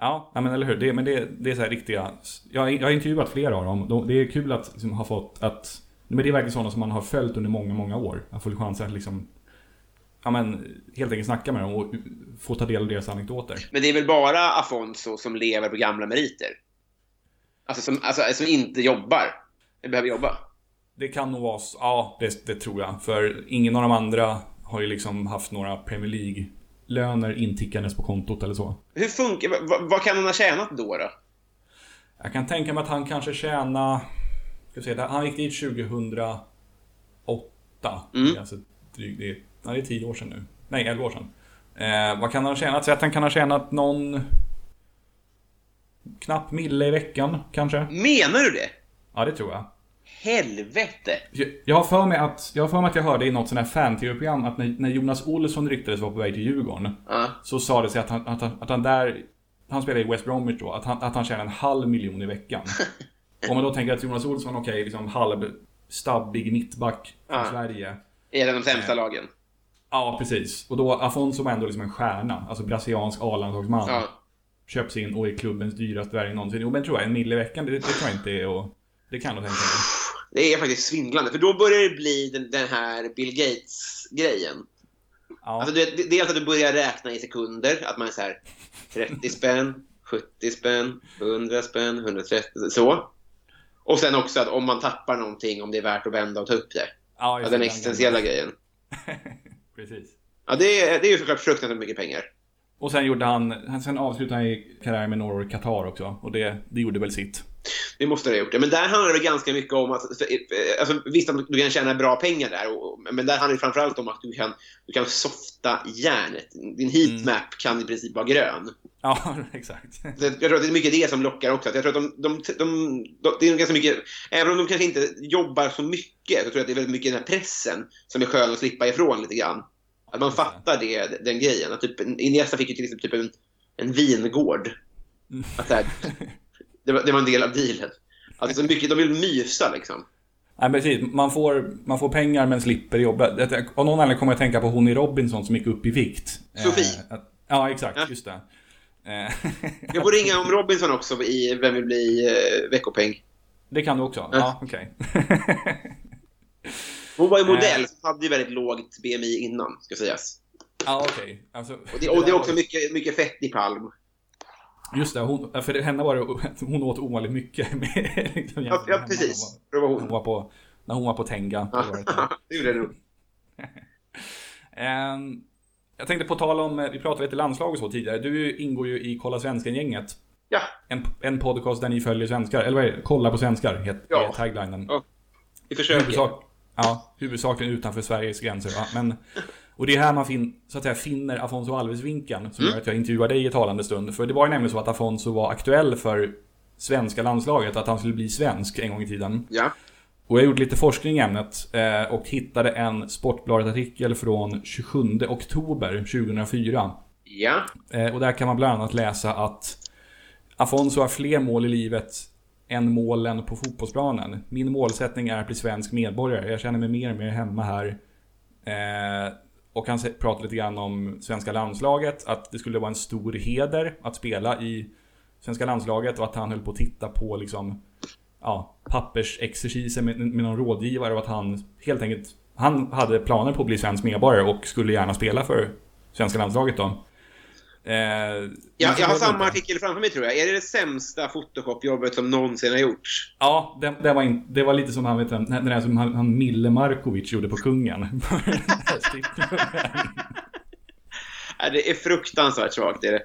Ja, ja, men eller hur. Det, men det, det är så här riktiga... Jag, har- jag har intervjuat flera av dem. De, det är kul att liksom, ha fått att... Men det är verkligen sådana som man har följt under många, många år. Att få chansen att liksom... Ja men helt enkelt snacka med dem och få ta del av deras anekdoter. Men det är väl bara Afonso som lever på gamla meriter? Alltså som, alltså, som inte jobbar. Eller behöver jobba. Det kan nog vara så, Ja, det, det tror jag. För ingen av de andra har ju liksom haft några Premier League-löner intickandes på kontot eller så. Hur funkar vad, vad kan han ha tjänat då? då? Jag kan tänka mig att han kanske tjänar... Ska vi se, han gick dit 2008. Mm. Alltså, drygt, det, är, ja, det är 10 år sedan nu. Nej, 11 år sedan. Eh, vad kan han ha tjänat? Så att han kan ha tjänat någon... Knapp mille i veckan, kanske? Menar du det? Ja, det tror jag. Helvete! Jag, jag har för mig att jag, har för mig att jag hörde i något sånt här fan-tv-program att när, när Jonas Olsson ryktades vara på väg till Djurgården Ja. så sa det sig att han, att han, att han där, han spelade i West Bromwich då, att han, att han tjänar en halv miljon i veckan. Om man då tänker att Jonas Olsson, okej, liksom halv stabbig mittback från Ja. Sverige. Är det de sämsta lagen? Ja, precis. Och då Afonso var ändå liksom en stjärna, alltså brasiliansk A-landslagsman. Ja. Köps in och är klubbens dyraste värvning någonsin. Jo, men tror jag, en mille i veckan, det, det tror jag inte är och Det kan nog tänka mig. Det är faktiskt svindlande, för då börjar det bli den, den här Bill Gates-grejen. Ja. Alltså, det, dels att du börjar räkna i sekunder, att man är så här 30 spänn, 70 spänn, 100 spänn, 130, så. Och sen också att om man tappar någonting, om det är värt att vända och ta upp det. Ja, just den det, existentiella grejen. Precis. Ja, det är, det är ju såklart fruktansvärt mycket pengar. Och sen gjorde han, sen avslutade han karriären med Norway Qatar också. Och det, det gjorde väl sitt. Det måste det ha gjort. det. Men där handlar det ganska mycket om att... eh, Alltså, visst att du kan tjäna bra pengar där, och, men där handlar det framförallt om att du kan, du kan softa järnet. Din heatmap kan i princip vara grön. Ja, exakt. Så Jag tror att det är mycket det som lockar också. Att jag tror att de, de, de, de, det är ganska mycket, även om de kanske inte jobbar så mycket, så tror jag att det är väldigt mycket den här pressen som är skön att slippa ifrån lite grann. Att man fattar det, den grejen. Att typ, Iniesta fick ju till exempel typ en, en vingård. Att det, här, det, var, det var en del av dealen. Alltså så mycket, de vill mysa liksom. Nej, precis. Man får, man får pengar men slipper jobba. Av någon anledning kommer jag att tänka på hon i Robinson som gick upp i vikt. Sofie. Eh, att- ja, exakt. Ja. Just det. Eh, Jag får ringa om Robinson också i Vem vill bli eh, veckopeng. det kan du också? Ja, okej. Hon var ju modell, så hade ju väldigt lågt BMI innan, ska sägas. ja, okej. Alltså, Och det, och det är också mycket, mycket fett i palm. Just det, hon, för henne var det, hon åt ovanligt mycket. Med, liksom, Ja, ja precis. när Det var Hon hon. var på, när hon var på Tenga. Det var det. gjorde det nog. Ehm, jag tänkte på tal om, eh, vi pratade lite landslag och så tidigare. Du ingår ju i Kolla Svensken-gänget. Ja, En, en podcast där ni följer svenskar, eller vad är det? Kolla på svenskar, heter Ja. taglinen. Ja. vi försöker. Huvudsak, ja, huvudsakligen utanför Sveriges gränser. Va? Men, och det är här man fin, så att säga, finner Afonso Alves-vinkeln. Som Mm. gör att jag intervjuar dig i talande stund. För det var ju nämligen så att Afonso var aktuell för svenska landslaget. Att han skulle bli svensk en gång i tiden. Ja. Och jag gjorde lite forskning i ämnet eh, och hittade en Sportbladet-artikel från 27 oktober 2004. Ja. Eh, och där kan man bland annat läsa att Afonso har fler mål i livet än målen på fotbollsplanen. Min målsättning är att bli svensk medborgare. Jag känner mig mer och mer hemma här. Eh, och han pratade pratar lite grann om svenska landslaget. Att det skulle vara en stor heder att spela i svenska landslaget och att han höll på att titta på liksom ja, pappersexerciser med, med någon rådgivare och att han helt enkelt han hade planer på att bli svensk medborgare och skulle gärna spela för svenska landslaget då. Eh, så jag har det samma inte. artikel framför mig tror jag. Är det det sämsta Photoshop-jobbet som någonsin har gjorts? Ja, det, det, var in, det var lite som han, vet, den, där som han, han Mille Markovic gjorde på kungen. Det är fruktansvärt svagt. Är det.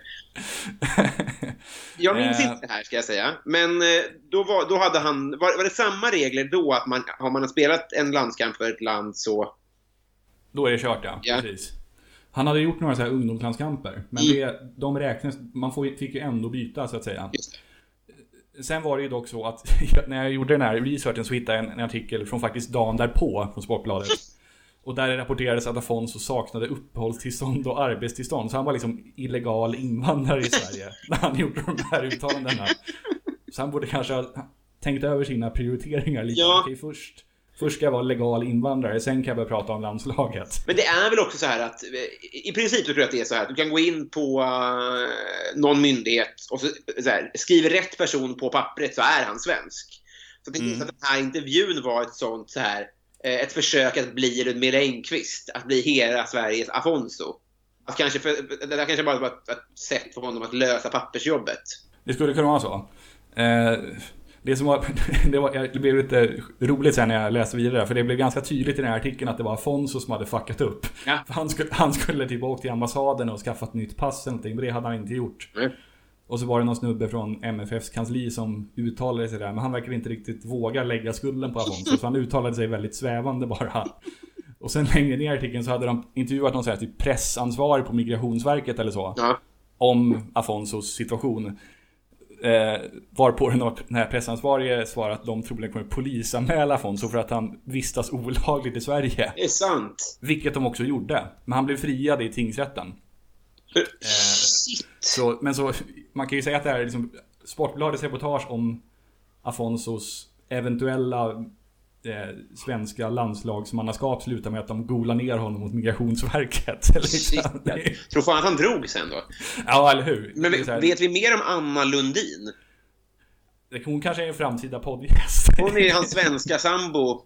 Jag minns Eh. inte det här ska jag säga. Men eh, då, var, då hade han... Var, var det samma regler då att man, har man spelat en landskamp för ett land så... Då är det kört ja, Ja. precis. Han hade gjort några så här ungdomslandskamper. Men det, de räknas, man får, fick ju ändå byta så att säga. Sen var det ju dock så att när jag gjorde den här researchen så hittade jag en, en artikel från faktiskt dagen därpå från Sportbladet. Och där rapporterades att Afonso saknade uppehållstillstånd och arbetstillstånd. Så han var liksom illegal invandrare i Sverige när han gjorde de här uttalandena. Så han borde kanske ha tänkt över sina prioriteringar lite. Ja. Okej, först, först ska jag vara legal invandrare, sen kan jag börja prata om landslaget. Men det är väl också så här att eh, i princip tror jag att det är så här att du kan gå in på eh, någon myndighet och så, så här, skriver rätt person på pappret så är han svensk. Så jag tänkte Mm. att den här intervjun var ett sånt så här eh, ett försök att bli Ludmila Engqvist, att bli hela Sveriges Afonso. Att kanske för, det där kanske bara var ett, ett sätt för honom att lösa pappersjobbet. Det skulle kunna vara så. Eh, det som var, det, var, det blev lite roligt sen när jag läste vidare, för det blev ganska tydligt i den här artikeln att det var Afonso som hade fuckat upp. Ja. För han, skulle, han skulle typ åkt till ambassaden och skaffat nytt pass eller någonting, men det hade han inte gjort. Nej. Och så var det någon snubbe från MFFs kansli som uttalade sig där, men han verkar inte riktigt våga lägga skulden på Afonso, så han uttalade sig väldigt svävande bara. Och sen längre ner i artikeln så hade de intervjuat någon sån här typ pressansvarig på Migrationsverket eller så Ja. om Afonsos situation. Eh, varpå den här pressansvarige svarade att de troligen kommer polisanmäla Afonso för att han vistas olagligt i Sverige. Det är sant. Vilket de också gjorde. Men han blev friad i tingsrätten. Shit. Så, men så, man kan ju säga att det här är liksom Sportbladets reportage om Afonsos eventuella eh, svenska landslagsmannaskap slutar med att de golar ner honom mot Migrationsverket. Liksom. Tror fan att han drog sen då. ja, eller hur? Men vet vi mer om Anna Lundin? Hon kanske är en framtida poddgäst. Hon är hans svenska sambo.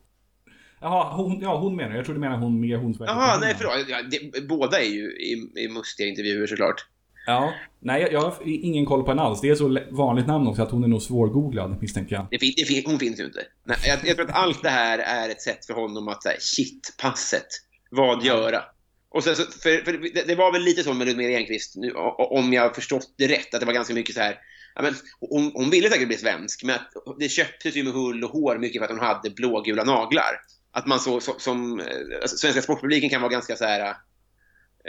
Jaha, hon, ja, hon menar Jag tror du menar hon Migrationsverket. Jaha, nej förlåt. Ja, det, båda är ju i, i mustiga intervjuer såklart. Ja. Nej, jag, har ingen koll på henne alls. Det är så vanligt namn också att hon är nog svårgooglad, misstänker jag. Det, fin- det, fin- hon finns ju inte. Nej, jag, jag tror att allt det här är ett sätt för honom att säga shit, passet. Vad göra? Och sen, så, för, för det, det var väl lite så med Ludmila Enqvist, nu, om jag har förstått det rätt, att det var ganska mycket så här Ja, men, hon, hon ville säkert bli svensk, men att det köptes ju med hull och hår mycket för att hon hade blågula naglar. Att man så, så som eh, alltså, svenska sportpubliken kan vara ganska så här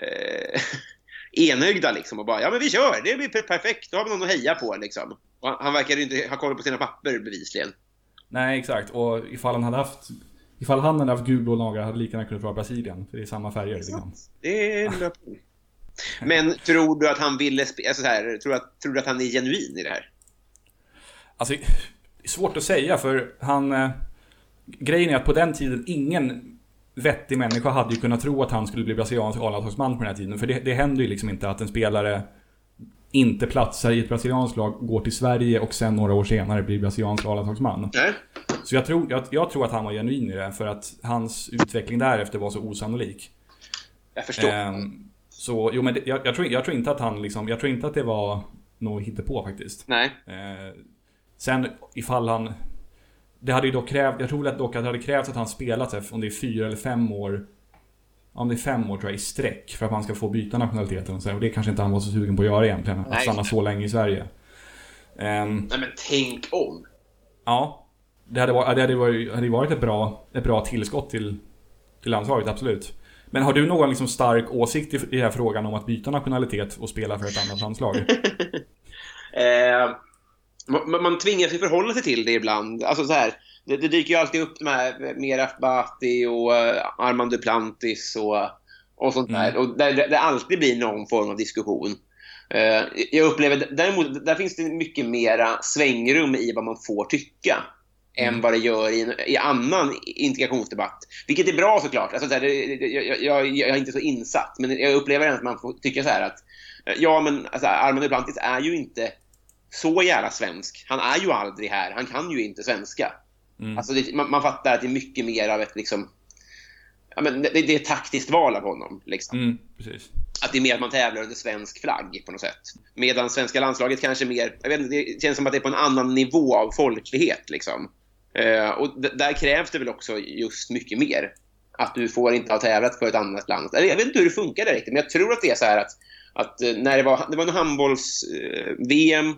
eh, enögda liksom och bara ja men vi kör, det blir per- perfekt, då har vi någon att heja på liksom. Och han, verkar ju inte ha koll på sina papper bevisligen. Nej, exakt. Och ifall han hade haft... Ifall han hade haft gulblå naglar hade lika gärna kunnat vara Brasilien. För det är samma färger grann. Det är. Men tror du att han ville spe- alltså så här, tror, du att, tror du att han är genuin i det här? Alltså, det är svårt att säga för han... Eh, grejen är att på den tiden ingen vettig människa hade ju kunnat tro att han skulle bli brasiliansk A-landslagsman på den här tiden. För det, det händer ju liksom inte att en spelare inte platsar i ett brasilianskt lag, går till Sverige och sen några år senare blir brasiliansk A-landslagsman. Så jag tror, jag, jag tror att han var genuin i det, för att hans utveckling därefter var så osannolik. Jag förstår. Ehm, så, jo men det, jag, jag, tror, jag tror inte att han liksom, jag tror inte att det var något hittepå faktiskt. Nej. Eh, sen ifall han... Det hade ju dock krävt, jag tror att dock att det hade krävts att han spelat här, om det är fyra eller fem år om det är fem år tror jag i sträck för att han ska få byta nationaliteten och så och det kanske inte han var så sugen på att göra egentligen. Att Nej. stanna så länge i Sverige. Ehm, Nej men tänk om. Ja. Det hade varit, det hade varit, hade varit ett, bra, ett bra tillskott till, till landslaget, absolut. Men har du någon liksom stark åsikt i, i den här frågan om att byta nationalitet och spela för ett annat landslag? Eh, man, man tvingas ju förhålla sig till det ibland. Alltså så här, det, det dyker ju alltid upp de här Meraf Bhati och uh, Armand Duplantis och, och sånt där. Mm. Och där, det alltid blir någon form av diskussion. Eh, jag upplever däremot, där finns det mycket mera svängrum i vad man får tycka. Än vad det gör i, en, i annan integrationsdebatt. Vilket är bra såklart. Alltså, så här, det, jag, jag, jag är inte så insatt. Men jag upplever ändå att man får tycka så här att eh, Ja, men alltså, Armand Duplantis är ju inte så jävla svensk. Han är ju aldrig här. Han kan ju inte svenska. Mm. Alltså det, man, man fattar att det är mycket mer av ett liksom... Ja, men det, det är ett taktiskt val av honom. Liksom. Mm. Att det är mer att man tävlar under svensk flagg på något sätt. Medan svenska landslaget kanske mer... Jag vet inte, det känns som att det är på en annan nivå av folklighet. Liksom. Eh, och där krävs det väl också just mycket mer. Att du får inte ha tävlat för ett annat land. Eller Jag vet inte hur det funkar direkt, men jag tror att det är så här att, att eh, när det var, det var en handbolls-VM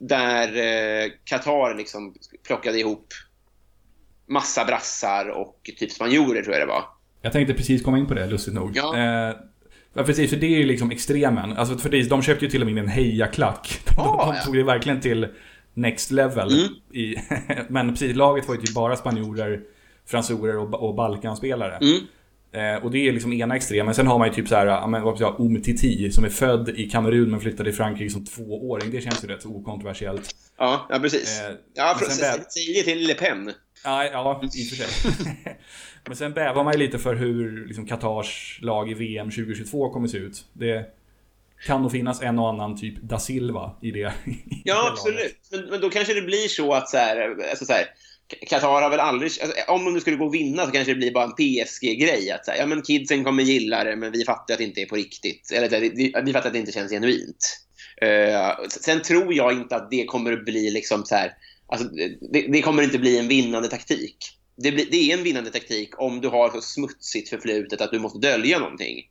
där eh, Qatar liksom plockade ihop massa brassar och typ spanjorer tror jag det var. Jag tänkte precis komma in på det, lustigt nog. Ja. Eh, Ja, precis, för det är ju liksom extremen. Alltså för det, de köpte ju till och med in en hejaklack. De, Ah, de tog det verkligen till next level. Mm. I, men precis, laget var ju typ bara spanjorer, fransorer och, och Balkanspelare. Mm. Eh, och det är liksom ena extremen. Sen har man ju typ så här, men, vad jag Umtiti som är född i Kamerun men flyttade till Frankrike som tvååring. Det känns ju rätt okontroversiellt. Ja, ja precis. Eh, ja, säg det till Le Pen. Ja, ja i och för sig. Men sen bävar man ju lite för hur liksom, Qatars lag i VM 2022 kommer se ut. Det kan nog finnas en och annan typ da Silva i det. i det Ja, laget. absolut. Men, men då kanske det blir så att så här, alltså så här, Qatar har väl aldrig... Alltså, om de nu skulle gå och vinna så kanske det blir bara en PSG-grej. Att så här, ja, men kidsen kommer gilla det, men vi fattar att det inte är på riktigt. Eller vi, fattar att det inte känns genuint. Eh, sen tror jag inte att det kommer att bli liksom så här... Alltså, det, det kommer inte bli en vinnande taktik. Det, blir, det är en vinnande taktik om du har så smutsigt förflutet att du måste dölja någonting.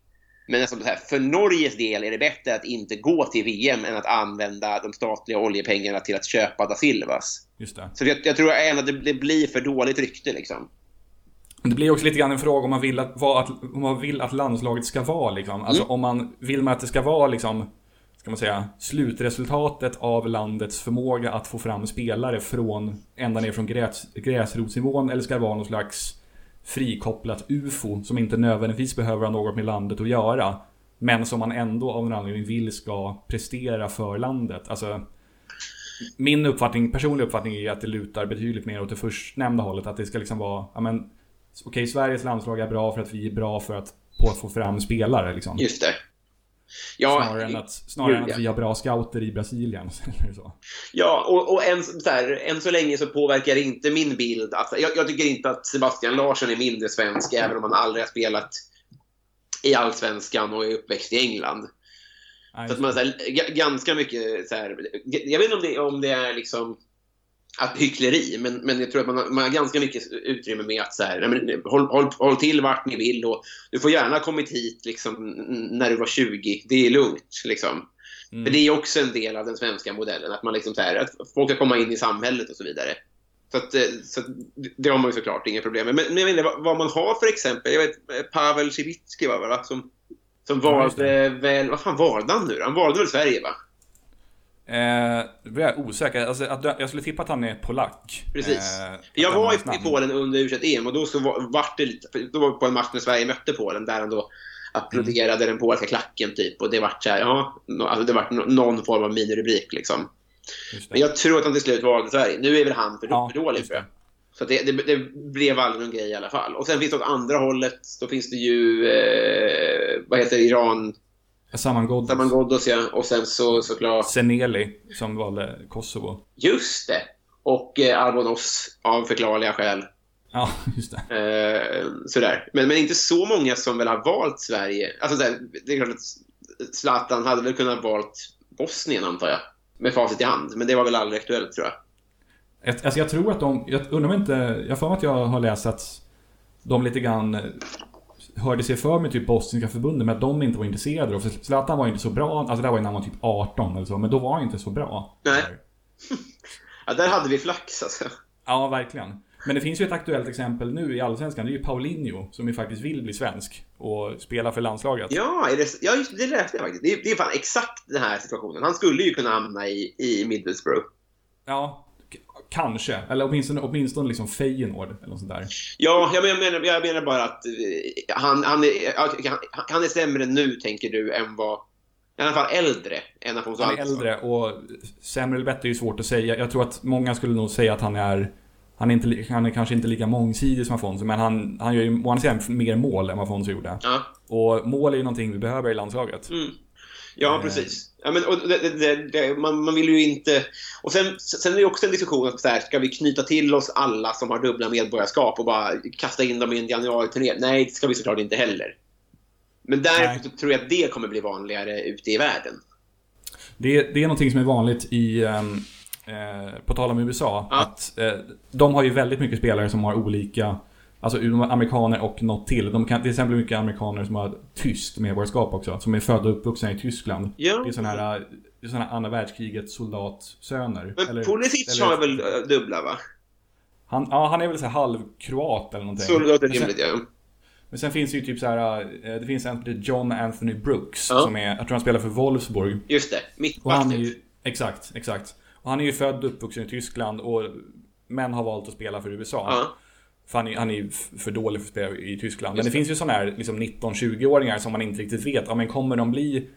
Men alltså, så här, för Norges del är det bättre att inte gå till VM än att använda de statliga oljepengarna till att köpa da Silvas. Just det. Så jag, jag tror ändå att det, det blir för dåligt rykte. Liksom. Det blir också lite grann en fråga om man vill att, vad, om man vill att landslaget ska vara. Liksom. Alltså Mm. om man vill man att det ska vara liksom, ska man säga, slutresultatet av landets förmåga att få fram spelare från ända ner från gräs, gräsrotsnivån eller ska det vara någon slags frikopplat UFO som inte nödvändigtvis behöver ha något med landet att göra. Men som man ändå av någon anledning vill ska prestera för landet. Alltså, min uppfattning, personliga uppfattning är att det lutar betydligt mer åt det förstnämnda hållet. Att det ska liksom vara, ja men, okej Sveriges landslag är bra för att vi är bra för att, på att få fram spelare liksom. Just det. Ja, snarare än att, snarare än att vi har bra scouter i Brasilien. eller så. ja och, och än, så här, än så länge så påverkar det inte min bild. Att, jag, jag tycker inte att Sebastian Larsson är mindre svensk, även om han aldrig har spelat i Allsvenskan och är uppväxt i England. Så att man så här, ganska mycket så här, Jag vet inte om det, om det är liksom att hyckleri, men, men jag tror att man, har- man har ganska mycket utrymme med att så här, men, håll, håll, håll till vart ni vill och du får gärna ha kommit hit liksom, när du var 20. Det är lugnt. Liksom. Mm. För det är också en del av den svenska modellen, att, man liksom så här, att folk ska komma in i samhället och så vidare. Så, att, eh, så att, det har man ju såklart inga problem med. Men, men jag vet inte vad, vad man har för exempel. Jag vet, eh, Pavel Cibicki var va? som, som Ja, valde väl... Vad fan valde han nu? Han valde väl Sverige, va? Eh, jag osäker. Alltså, att, jag skulle tippa att han är polack. Precis. Eh, Jag var i, namn. Polen under U21-EM och då så var, vart det lite... Då var vi på en match när Sverige mötte Polen där han då applåderade den polska klacken typ och det vart så här, ja, alltså det vart någon form av minirubrik liksom. Men jag tror att han till slut valde Sverige. Nu är väl han för, Ja, för dålig för det. Så det, det, det blev aldrig någon grej i alla fall. Och sen finns det åt andra hållet, då finns det ju, eh, vad heter det, Iran, Saman Ghoddos. Saman Ghoddos ja, och sen så såklart, Seneli, som valde Kosovo. just det, och eh, Arbonos av förklarliga skäl. Ja, just det. Eh, sådär. Men, men inte så många som väl har valt Sverige. Alltså såhär, det är klart att Zlatan hade väl kunnat valt Bosnien antar jag. Med facit i hand. Men det var väl aldrig aktuellt tror jag. Jag, alltså jag tror att de, jag undrar om inte, jag mig att jag har läst att de lite grann eh, hörde sig för med typ Bosniska förbundet men att de inte var intresserade. För Zlatan var inte så bra, alltså det här var ju när han var typ 18 eller så, men då var han inte så bra. Nej. Ja, där hade vi flax alltså. Ja, verkligen. Men det finns ju ett aktuellt exempel nu i Allsvenskan, det är ju Paulinho som ju faktiskt vill bli svensk och spela för landslaget. Ja, är det, ja just, det läste jag faktiskt. Det, är- det är fan exakt den här situationen. Han skulle ju kunna hamna i, i Middlesbrough. Ja, kanske. Eller åtminstone, åtminstone liksom Feyenoord eller något sånt där. Ja, jag menar, jag menar, bara att eh, han, han, är, han, han är sämre nu, tänker du, än vad... I alla fall äldre än Afonso Han är Alves. äldre och sämre eller bättre är ju svårt att säga. Jag tror att många skulle nog säga att han är han är, inte, han är kanske inte lika mångsidig som Afonso, men han, han gör ju å andra sidan mer mål än vad Afonso gjorde. Ja. Och mål är ju någonting vi behöver i landslaget. Mm. Ja, Eh. precis. Ja, men, och det, det, det, man, man vill ju inte... Och sen, sen är det också en diskussion att så här, ska vi knyta till oss alla som har dubbla medborgarskap och bara kasta in dem i en januari-turné? Nej, det ska vi såklart inte heller. Men så tror jag att det kommer bli vanligare ute i världen. Det, det är någonting som är vanligt i, ehm, eh, på tal om USA, Ja. att eh, de har ju väldigt mycket spelare som har olika, alltså amerikaner och något till. De kan till exempel mycket amerikaner som har tyst medborgarskap också, som är födda och uppvuxna i Tyskland. Ja. Det är sådana här, det är såna här andra världskrigets soldatsöner. Men Eller- Pulisic har väl äh, dubbla, va? Han, ja, han är väl så här halvkroat eller någonting. Så låter Men sen- rimligt, ja. Men sen finns det ju typ så här, eh, det finns en som heter John Anthony Brooks. Ja. Som är, jag tror han spelar för Wolfsburg. Just det, är mittback. exakt, exakt. Och han är ju född och uppvuxen i Tyskland och men har valt att spela för USA. Ja. För han är, han är ju för dålig för att spela i Tyskland. Men det, finns ju sådana här liksom 19-20-åringar som man inte riktigt vet. Ja, men kommer de bli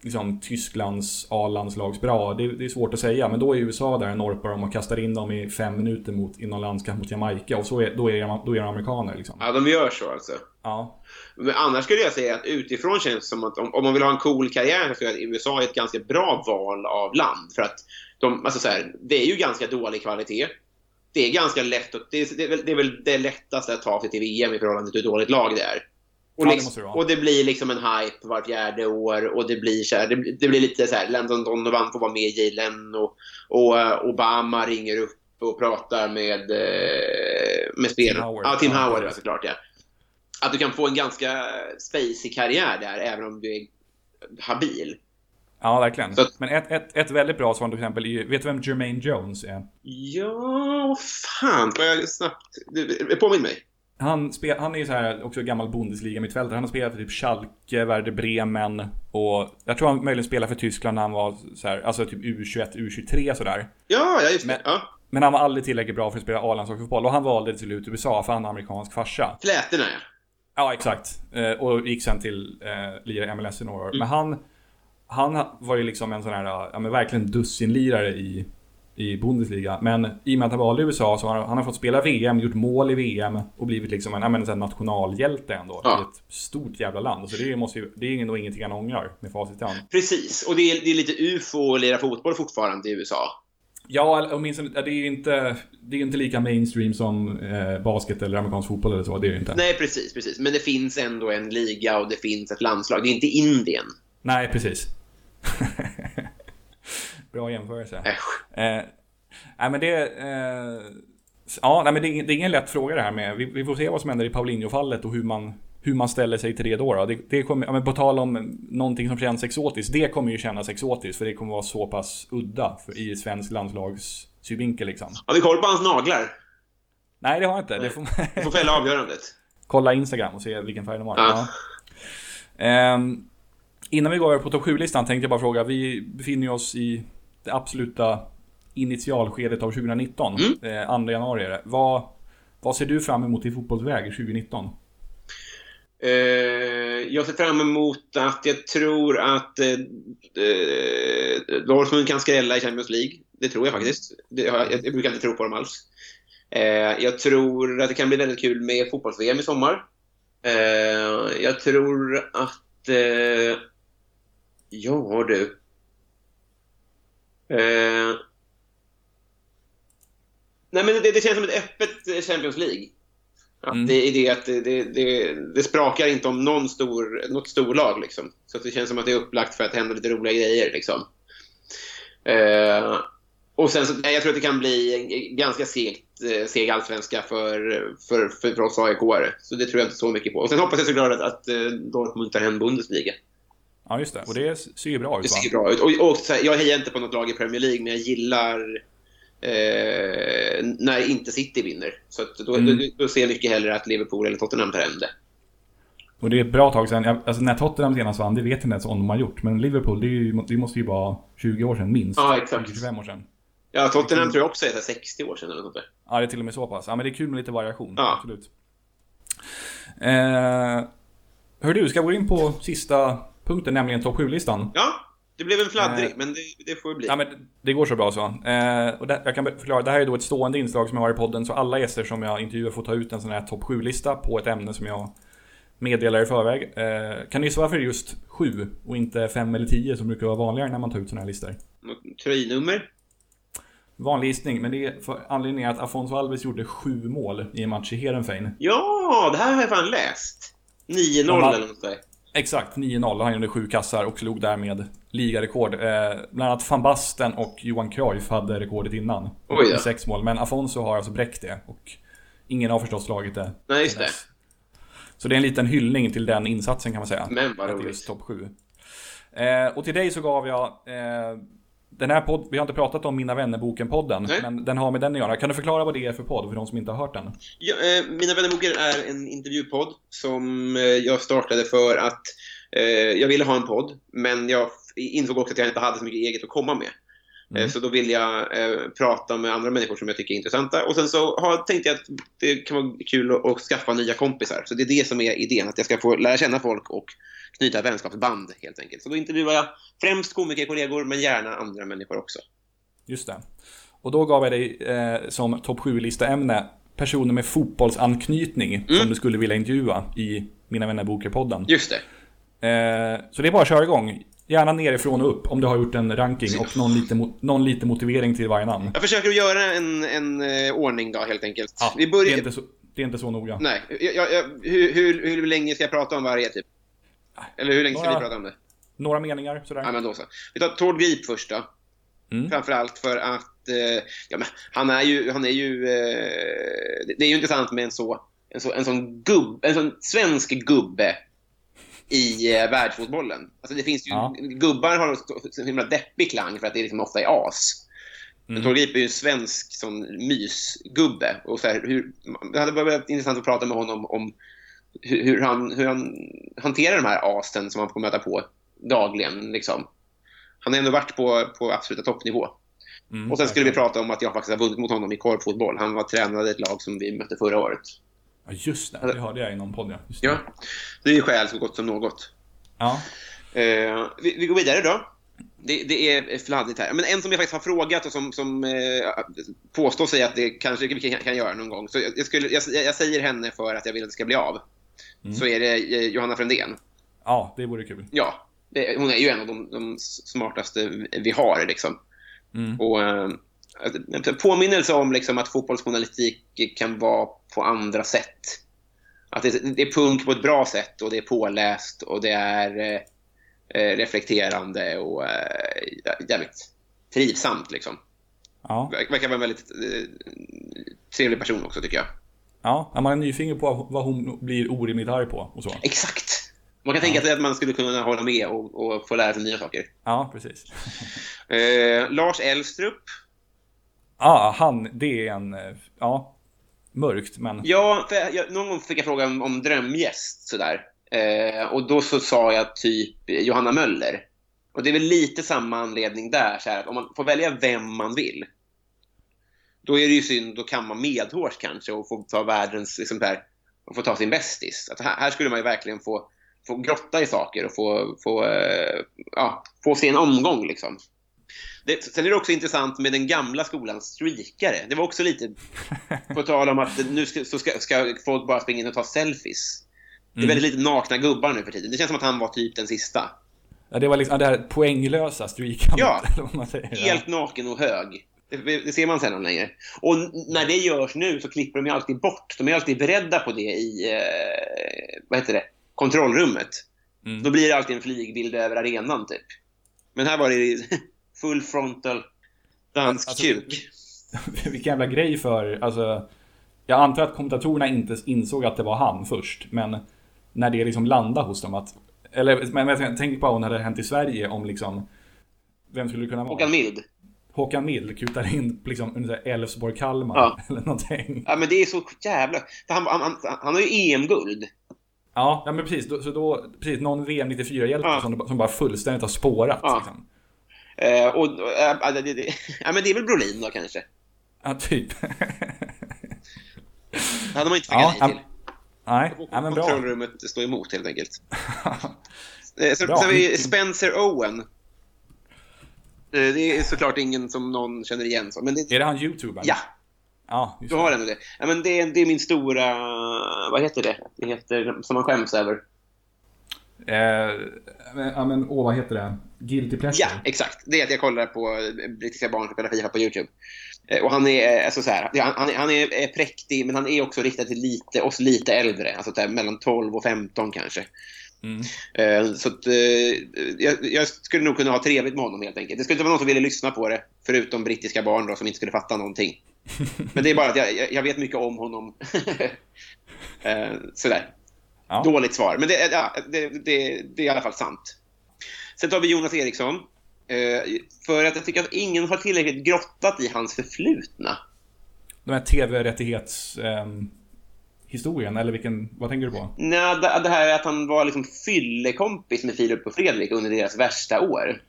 liksom, Tysklands A-landslags bra? Det, det är svårt att säga. Men då är USA där och norpar dem och kastar in dem i fem minuter mot, i någon landskamp mot Jamaica. Och så är, då, är de, då är de amerikaner liksom. ja, de gör så alltså. Ja. Men annars skulle jag säga att utifrån känns det som att om, om man vill ha en cool karriär så att USA är ett ganska bra val av land. För att de, alltså så här, det är ju ganska dålig kvalitet. Det är ganska lätt att, det är, det det är väl det lättaste att ta sig till VM i förhållande till hur dåligt lag det är. Och, Ja, det liksom, det och det blir liksom en hype var fjärde år och det blir, så här, det, det blir lite så här, Landon Donovan får vara med i Jalen och, och eh, Obama ringer upp och pratar med, eh, med spelarna. Howard. Ja, Tim Howard, ja, såklart. Ja. Att du kan få en ganska spacey karriär där, även om du är habil. Ja, verkligen. Att- Men ett, ett, ett väldigt bra svar till exempel är ju- Vet du vem Jermaine Jones är? Ja, vad fan. Får jag snabbt... Påminn mig. Han, spel, han är ju så här också gammal Bundesliga-mittfältare. Han har spelat för typ Schalke, Werder Bremen och jag tror han möjligen spelade för Tyskland när han var så här, alltså typ U21, U23 sådär. Ja, ja just det. Men- Ja. Men han var aldrig tillräckligt bra för att spela A-landslagsfotboll och han valde till slut USA för han har amerikansk farsa. Flätorna, ja. Ja, exakt. Eh, och gick sen till eh, lira MLS i några år. Men han, han var ju liksom en sån här, ja men verkligen dussinlirare i, i Bundesliga. Men i och med att han valde USA så har han, han har fått spela VM, gjort mål i VM och blivit liksom en, en sån nationalhjälte ändå. Ja. I ett stort jävla land. Så det, måste ju, det är nog ingenting han ångrar med facit i hand. Precis. Och det är, det är lite ufo att lira fotboll fortfarande i USA. Ja, åtminstone, det är ju inte, det är inte lika mainstream som eh, basket eller amerikansk fotboll eller så. Det är ju inte. Nej, precis, precis. Men det finns ändå en liga och det finns ett landslag. Det är inte Indien. Nej, precis. Bra jämförelse. Äsch. Eh, nej men det... Eh, ja, nej men det, är- det är ingen lätt fråga det här med. Vi, vi får se vad som händer i Paulinho-fallet och hur man, hur man ställer sig till det då. då. Det, det kommer, ja, men på tal om någonting som känns exotiskt. Det kommer ju kännas exotiskt för det kommer vara så pass udda för, i svensk landslags synvinkel liksom. Har vi koll på hans naglar? Nej, det har jag inte. Det får, får fälla avgörandet. kolla Instagram och se vilken färg de har. Ja. Ja. Ehm, innan vi går över på topp 7-listan tänkte jag bara fråga. Vi befinner oss i det absoluta initialskedet av 2019. Mm. Eh, 2 januari är det. Vad, vad ser du fram emot i fotbollsväg 2019? Eh, jag ser fram emot att jag tror att eh, eh, Dortmund kan skrälla i Champions League. Det tror jag faktiskt. Jag, brukar inte tro på dem alls. Eh, jag tror att det kan bli väldigt kul med fotbolls-VM i sommar. Eh, jag tror att... Ja, du. Eh, nej, men det, det känns som ett öppet Champions League. Att Mm. det det att det, det, det, sprakar inte om någon stor, något storlag. Liksom. Så det känns som att det är upplagt för att hända lite roliga grejer. Liksom. Eh, och sen så, jag tror att det kan bli ganska segt, eh, seg allsvenska för, för, för, för oss AIK-are. Så det tror jag inte så mycket på. Och sen hoppas jag såklart att, att eh, Dortmund tar hem Bundesliga. Ja, just det. Och det ser ju bra ut Det va? ser bra ut. Och, och här, jag hejar inte på något lag i Premier League, men jag gillar eh, när inte City vinner. Så då, Mm. då, då ser jag mycket hellre att Liverpool eller Tottenham tar hem det. Och det är ett bra tag sedan. Alltså när Tottenham senast vann, det vet jag inte ens om de har gjort. Men Liverpool, det, ju, det måste ju vara 20 år sedan minst. Ja, exakt. 25 år sedan. Ja, Tottenham tror jag också är så här 60 år sedan eller något där. Ja, det är till och med så pass. Ja, men det är kul med lite variation. Ja. Absolut. Eh, hör du, ska vi gå in på sista punkten, nämligen topp 7-listan? Ja, det blev en fladdrig, Eh. men det, det får bli. Ja, men det går så bra så. Eh, och det, jag kan förklara, det här är då ett stående inslag som jag har i podden, så alla gäster som jag intervjuar får ta ut en sån här topp 7-lista på ett ämne som jag meddelar i förväg. Eh, kan du gissa varför just 7 och inte 5 eller 10 som brukar vara vanligare när man tar ut såna här listor? Tröjnummer? Vanlig gissning, men det är för anledningen att Afonso Alves gjorde 7 mål i en match i Heerenveen. Ja, det här har jag fan läst. 9-0 De har- eller något där. Exakt, 9-0. Han gjorde sju kassar och slog därmed ligarekord. Eh, bland annat van Basten och Johan Cruyff hade rekordet innan. Oj. Med sex mål. Men Afonso har alltså bräckt det. Och ingen har förstås slagit det. Nej, just det. Så det är en liten hyllning till den insatsen kan man säga. Men vad roligt. topp 7. Eh, och till dig så gav jag eh, Den här podd, vi har inte pratat om Mina Vänner-boken-podden, men den har med den att göra. Kan du förklara vad det är för podd för de som inte har hört den? Ja, eh, Mina vännerboken är en intervjupodd som eh, jag startade för att eh, jag ville ha en podd, men jag insåg också att jag inte hade så mycket eget att komma med. Eh, Så då vill jag eh, prata med andra människor som jag tycker är intressanta. Och sen så har, tänkte jag att det kan vara kul att, att skaffa nya kompisar. Så det är det som är idén, att jag ska få lära känna folk och knyta vänskapsband helt enkelt. Så då intervjuar jag främst komikerkollegor, men gärna andra människor också. Just det. Och då gav jag dig eh, som topp 7-lista-ämne personer med fotbollsanknytning som du skulle vilja intervjua i Mina Vänner-boken-podden. Just det. Eh, så det är bara att köra igång. Gärna nerifrån och upp om du har gjort en ranking och någon lite, någon lite motivering till varje namn. Jag försöker göra en, en eh, ordning då helt enkelt. Vi det, börjar... är inte så, det är inte så noga. Nej, jag, jag, hur, hur, hur länge ska jag prata om varje typ? Eller hur länge ska Några- vi prata om det? Några meningar sådär. Ja, men då så. Vi tar Tord Grip först då. Mm. Framförallt för att eh, ja, men han är ju, han är ju eh, det- är ju intressant med en så en, så, en sån gubb, en sån svensk gubbe i eh, världsfotbollen. Alltså det finns ju, Ja. gubbar har så himla deppig klang för att det liksom ofta är as. Mm. Tord Grip är ju en svensk sån mysgubbe. Och så här, hur, det hade varit intressant att prata med honom om hur, han, hur han hanterar de här asen som han får möta på dagligen. Liksom. Han har ändå varit på, på absoluta toppnivå. Mm, Och sen skulle vi prata om att jag faktiskt har vunnit mot honom i korpfotboll. Han var tränad i ett lag som vi mötte förra året. Ja, just det. Det hörde jag i någon podd, ja. Just det. Ja, det är ju skäl så gott som något. ja. Eh, vi, vi går vidare då. Det, det är fladdigt här. Men en som jag faktiskt har frågat och som, som eh, påstår sig att det kanske vi kan, kan göra någon gång. Så jag, jag, skulle, jag, jag säger henne för att jag vill att det ska bli av. Så är det eh, Johanna Frändén. ja, det vore kul. Ja, det, hon är ju en av de, de smartaste vi har. Liksom. Mm. Och, en påminnelse om liksom, att fotbollsjournalistik kan vara på andra sätt. Att det, det är punk på ett bra sätt och det är påläst och det är eh, eh, reflekterande och eh, jävligt trivsamt. Liksom. Ja. Ver- Verkar vara en väldigt eh, trevlig person också tycker jag. Ja, man är nyfiken på vad hon blir orimligt arg på och så. Exakt! Man kan tänka sig att man skulle kunna hålla med och, och få lära sig nya saker. Ja, precis. Eh, Lars Elstrup. Ja, han, det är en, eh, ja, mörkt men... Ja, jag, jag, någon gång fick jag frågan om drömgäst sådär. Eh, och då så sa jag typ Johanna Möller. Och det är väl lite samma anledning där, så här, att om man får välja vem man vill. Då är det ju synd, då kan man medhårs kanske och få ta världens, liksom där, och få ta sin bästis. Att här, här skulle man ju verkligen få, få grotta i saker och få, få, eh, ja, få se en omgång liksom. Det, sen är det också intressant med den gamla skolans streakare. Det var också lite på tal om att nu ska, så ska, ska folk bara springa in och ta selfies. Det är väldigt lite nakna gubbar nu för tiden. Det känns som att han var typ den sista. Ja, det var liksom, det här poänglösa streakandet, Ja. Helt naken och hög. Det, det ser man sällan längre. Och när det görs nu så klipper de ju alltid bort. De är alltid beredda på det i, eh, vad heter det, kontrollrummet. Mm. Då blir det alltid en flygbild över arenan typ. Men här var det full frontal dansk Alltså, kuk. Vilken jävla grej för, alltså... Jag antar att kommentatorerna inte insåg att det var han först, men när det liksom landade hos dem att... Eller, men tänk på vad hon hade hänt i Sverige om liksom... Vem skulle det kunna vara? Håkan Mild. Håkan Mild kutar in liksom Elfsborg-Kalmar Ja. eller någonting. Ja, men det är så jävla... Han, han, han, han har ju EM-guld. Ja, ja men precis. Då, så då, precis, någon VM 94-hjälte Ja. som, som bara fullständigt har spårat. Ja. Liksom. Eh, och, äh, det, det, ja, men det är väl Brolin då kanske. Ja, typ. Det hade man inte ja, tackat nej till. nej, ja, men bra. Kontrollrummet står emot helt enkelt. Eh, Sen Bra. sen har vi Spencer Owen. Eh, Det är såklart ingen som någon känner igen. Så, men det, Är det han youtubern? ja, Ja, just du har ändå det. Ja, men det, är, det är min stora... Vad heter det? Det heter som man skäms över. Eh, men, ja, men åh, vad heter det? Guilty pleasure? Ja, exakt. Det är att jag kollar på brittiska barn som spelar Fifa på YouTube. Eh, Och han är, alltså så här, han, han är- han är är präktig, men han är också riktad till lite, oss lite äldre. Alltså mellan 12 och 15 kanske. Mm. Eh, Så att, eh, jag, jag skulle nog kunna ha trevligt med honom helt enkelt. Det skulle inte vara någon som ville lyssna på det, förutom brittiska barn då, som inte skulle fatta någonting. Men det är bara att jag, jag- vet mycket om honom. Eh, Sådär. Ja. Dåligt svar, men det, ja, det, det, det är i alla fall sant. Sen tar vi Jonas Eriksson. För att jag tycker att ingen har tillräckligt grottat i hans förflutna. De här tv-rättighets... ehm, historien, eller vilken, vad tänker du på? Nej, det, det här att han var liksom fyllekompis med Filip och Fredrik under deras värsta år.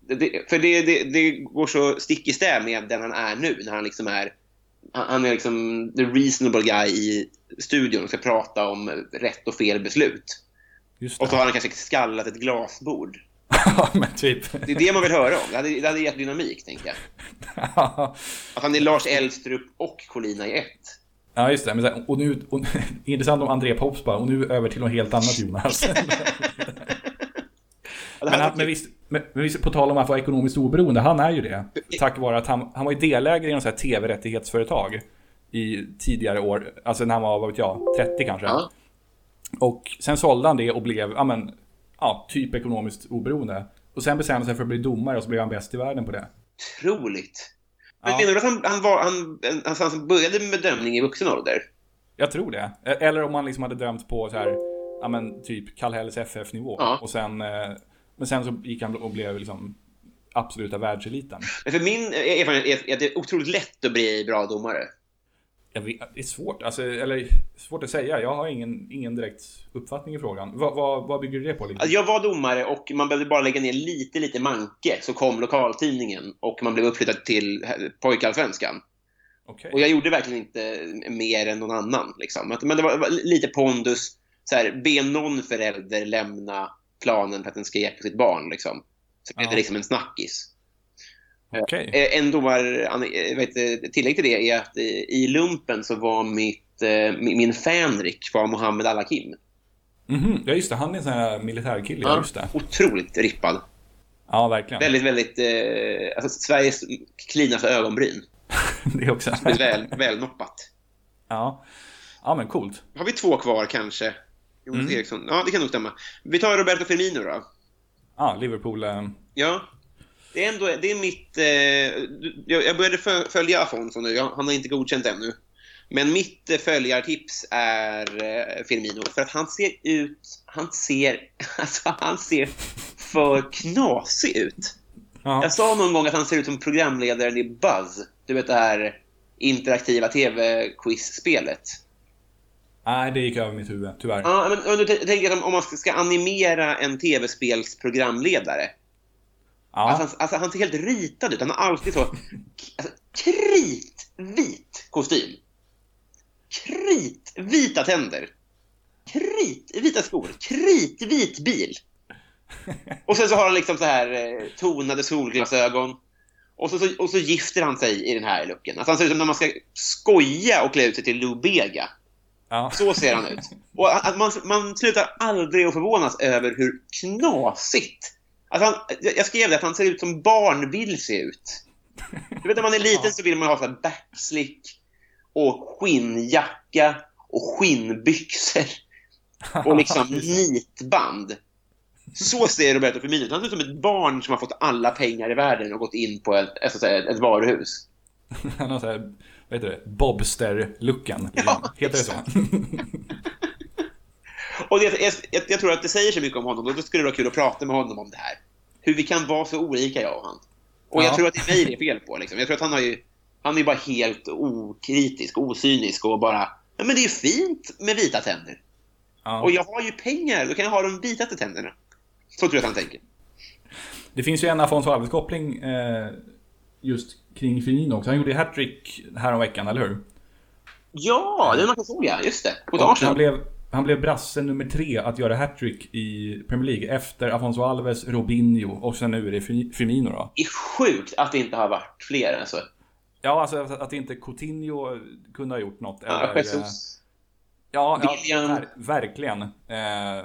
Det, för det, det, det går så stick i stäv med den han är nu, när han liksom är han är liksom the reasonable guy i studion och ska prata om rätt och fel beslut. Och så har han kanske skallat ett glasbord. Ja, men typ. Det är det man vill höra om. Det hade, det hade gett dynamik, tänker jag. Att han är Lars Elstrup och Colina i ett. Ja, just det. Men, här, och nu, och, intressant om André Pops bara, och nu över till något helt annat Jonas. Men, han, men, visst, men, men visst, på tal om att vara ekonomiskt oberoende, han är ju det. Tack vare att han, han var ju delägare i något tv-rättighetsföretag i tidigare år. Alltså när han var, vad vet jag, 30 kanske. Ja. Och sen sålde han det och blev, ja men, ja, typ ekonomiskt oberoende. Och sen bestämde han sig för att bli domare och så blev han bäst i världen på det. Otroligt. Men Ja. menar du att han, han, var, han, alltså, han började med dömning i vuxen ålder? Jag tror det. Eller om man liksom hade dömt på så här, ja men typ Kallhälls FF-nivå. Ja. Och sen, eh, men sen så gick han och blev liksom absoluta världseliten. Men för min erfarenhet är att det är otroligt lätt att bli bra domare. Jag vet, det är svårt, alltså, eller svårt att säga. Jag har ingen, ingen direkt uppfattning i frågan. Vad, vad, vad bygger du det på? Alltså, jag var domare och man behövde bara lägga ner lite, lite manke så kom lokaltidningen och man blev uppflyttad till pojkallsvenskan. Okej. Och jag gjorde verkligen inte mer än någon annan. Liksom. Men det var lite pondus. Så här, be någon förälder lämna planen för att den ska hjälpa sitt barn. Liksom. Så blev Ja. det liksom en snackis. Eh, En domar, vet, tillägg till det är att eh, i lumpen så var mitt, eh, min fanrik var Mohammed Al-Hakim. Mhm, Ja, just det. Han är en sån här militärkille. Ja, just det. Otroligt rippad. Ja, verkligen. Väldigt, väldigt... Eh, alltså Sveriges cleanaste ögonbryn. det också. Det är väl, välnoppat. ja. ja, men coolt. Har vi två kvar kanske? Jonas Mm. Eriksson. Ja, det kan nog stämma. Vi tar Roberto Firmino då. Ja, Liverpool. Eh, Ja. Det är ändå det är mitt... Eh, du- jag började fö- följa Afonso nu. Han har inte godkänt ännu. Men mitt eh, följartips är eh, Firmino. För att han ser ut... Han ser... Alltså, han ser för knasig ut. ja. Jag sa någon gång att han ser ut som programledaren i Buzz. Du vet det här interaktiva tv-quiz-spelet. Nej, det gick över mitt huvud, tyvärr. Ja, men nu t- tänker om man ska, ska animera en tv-spelsprogramledare. Ja. Alltså, han, alltså, han ser helt ritad ut. Han har alltid så alltså, kritvit kostym. Kritvita tänder. Kritvita skor. Kritvit bil. Och sen så har han liksom så här eh, tonade solglasögon. Och så, och så gifter han sig i den här looken. Alltså han ser ut som när man ska skoja och klä ut sig till Lou Bega. Ja. Så ser han ut. Och man, man slutar aldrig att förvånas över hur knasigt. Alltså han, jag skrev det att han ser ut som barn vill se ut. Du vet när man är liten så vill man ha så backslick och skinnjacka och skinnbyxor och liksom nitband. Så ser Roberto Firmino ut. Han ser ut som ett barn som har fått alla pengar i världen och gått in på ett, ett, ett, ett varuhus. Han har så här, vad heter det? Bobster-looken. Ja, Heter det så? Och det, jag, jag, jag tror att det säger så mycket om honom och då skulle det vara kul att prata med honom om det här. Hur vi kan vara så olika, jag och han. Och jag Ja. tror att det är mig det är fel på. Liksom. Jag tror att han har ju... Han är bara helt okritisk, osynisk och bara... Ja, men det är ju fint med vita tänder. Ja. Och jag har ju pengar, då kan jag ha de vitaste tänderna. Så tror jag att han tänker. Det finns ju en Afonso Alves-koppling eh, just kring Firmino också. Han gjorde hattrick häromveckan, eller hur? Ja, det är man såg ja. Just det. Mot Och han, Arsenal. blev, han blev brasse nummer tre att göra hattrick i Premier League efter Afonso Alves, Robinho och sen nu är det Fi- Firmino då. Det är sjukt att det inte har varit fler. Alltså. Ja, alltså att inte Coutinho kunde ha gjort något. Ja, eller, eh, Jesus. Ja, ja William. ver- verkligen. Eh,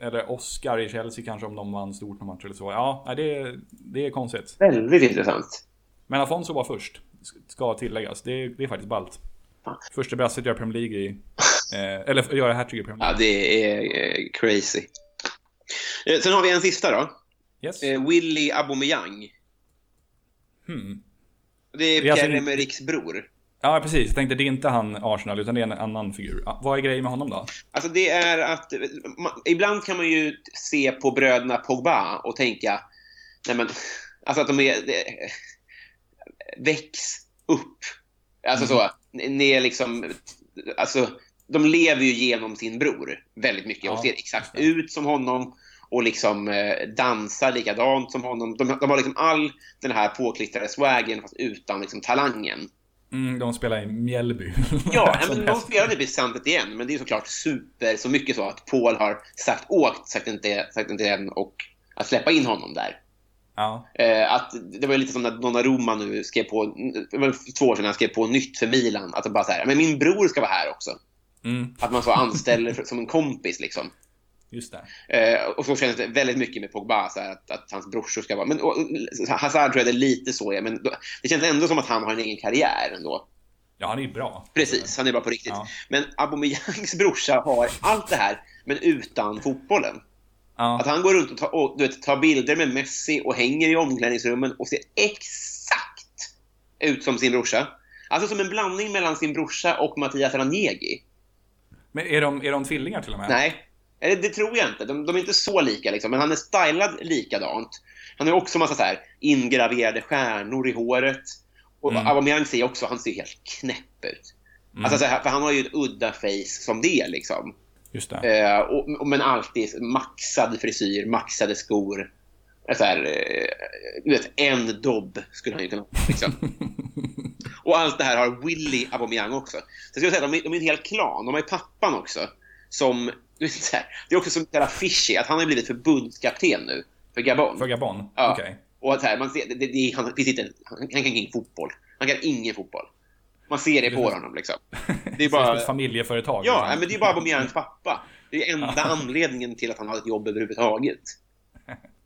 eller Oscar i Chelsea kanske om de vann stort någon match eller så. Ja, det, är- det är konstigt. Väldigt intressant. Men Afonso var först, ska tilläggas. Det, är- det är faktiskt ballt. Första brasset göra Premier League i... Eh, eller göra hattrick i Premier Ja, League. det är eh, crazy. Eh, Sen har vi en sista då. Yes. Eh, Willy Aubameyang. Hmm. Det är är alltså bror. Ja, precis. Jag tänkte det är inte han Arsenal, utan det är en annan figur. Ja, vad är grejen med honom då? Alltså det är att... Man, ibland kan man ju se på bröderna Pogba och tänka... Nej men, Alltså att de är... Det, väx upp. Alltså så. Ni är liksom... Alltså, de lever ju genom sin bror väldigt mycket och Ja, ser exakt ut som honom och liksom eh, dansar likadant som honom. De, de har liksom all den här påklistrade swagen fast utan liksom talangen. Mm, de spelar i Mjällby. Ja, men de spelar typ i Santet igen, men det är såklart super, så mycket så att Paul har sagt åkt, sagt inte, sagt inte än och att släppa in honom där. Ja. Eh, att det var lite som när Donnarumma nu skrev på, det var två år sedan han skrev på nytt för Milan, att det bara så här, men min bror ska vara här också. Mm, Att man så anställer för, som en kompis liksom. just det. Eh, och så känns det väldigt mycket med Pogba, så här, att, att hans brorsor ska vara... Men, och, Hazard tror jag det är lite så, ja, men då, det känns ändå som att han har en egen karriär ändå. Ja, han är ju bra. Precis, han är bra på riktigt. Ja. Men Aubameyangs brorsa har allt det här, men utan fotbollen. Ja. Att han går runt och tar, och, vet, tar bilder med Messi och hänger i omklädningsrummen och ser exakt ut som sin brorsa. Alltså som en blandning mellan sin brorsa och Mattias Ranegi. Men är de, är de tvillingar till och med? Nej, eller det tror jag inte. De, de är inte så lika, liksom. men han är stylad likadant. Han har också massa så här ingraverade stjärnor i håret. Och Mm. Aubameyang ser också, han ser helt knäpp ut. Mm. Alltså, så här, för han har ju ett udda face som det liksom. Just det. Eh, och, och, men alltid maxad frisyr, maxade skor. Så här, eh, vet, en dobb skulle han ju kunna ha. Liksom. och allt det här har Willy Aubameyang också. Så jag skulle säga, de är, de är en hel klan. De har ju pappan också. Som, det är också som jävla fishy att han har blivit förbundskapten nu. För Gabon. För Gabon? Ja. Okej. Och att här, man ser, det, det, det, han, inte, han, han kan ingen fotboll. Han kan ingen fotboll. Man ser det på honom liksom. Det är Bara... bara... Ett familjeföretag. Ja, liksom. men det är bara Aubameyangs pappa. Det är enda anledningen till att han har ett jobb överhuvudtaget.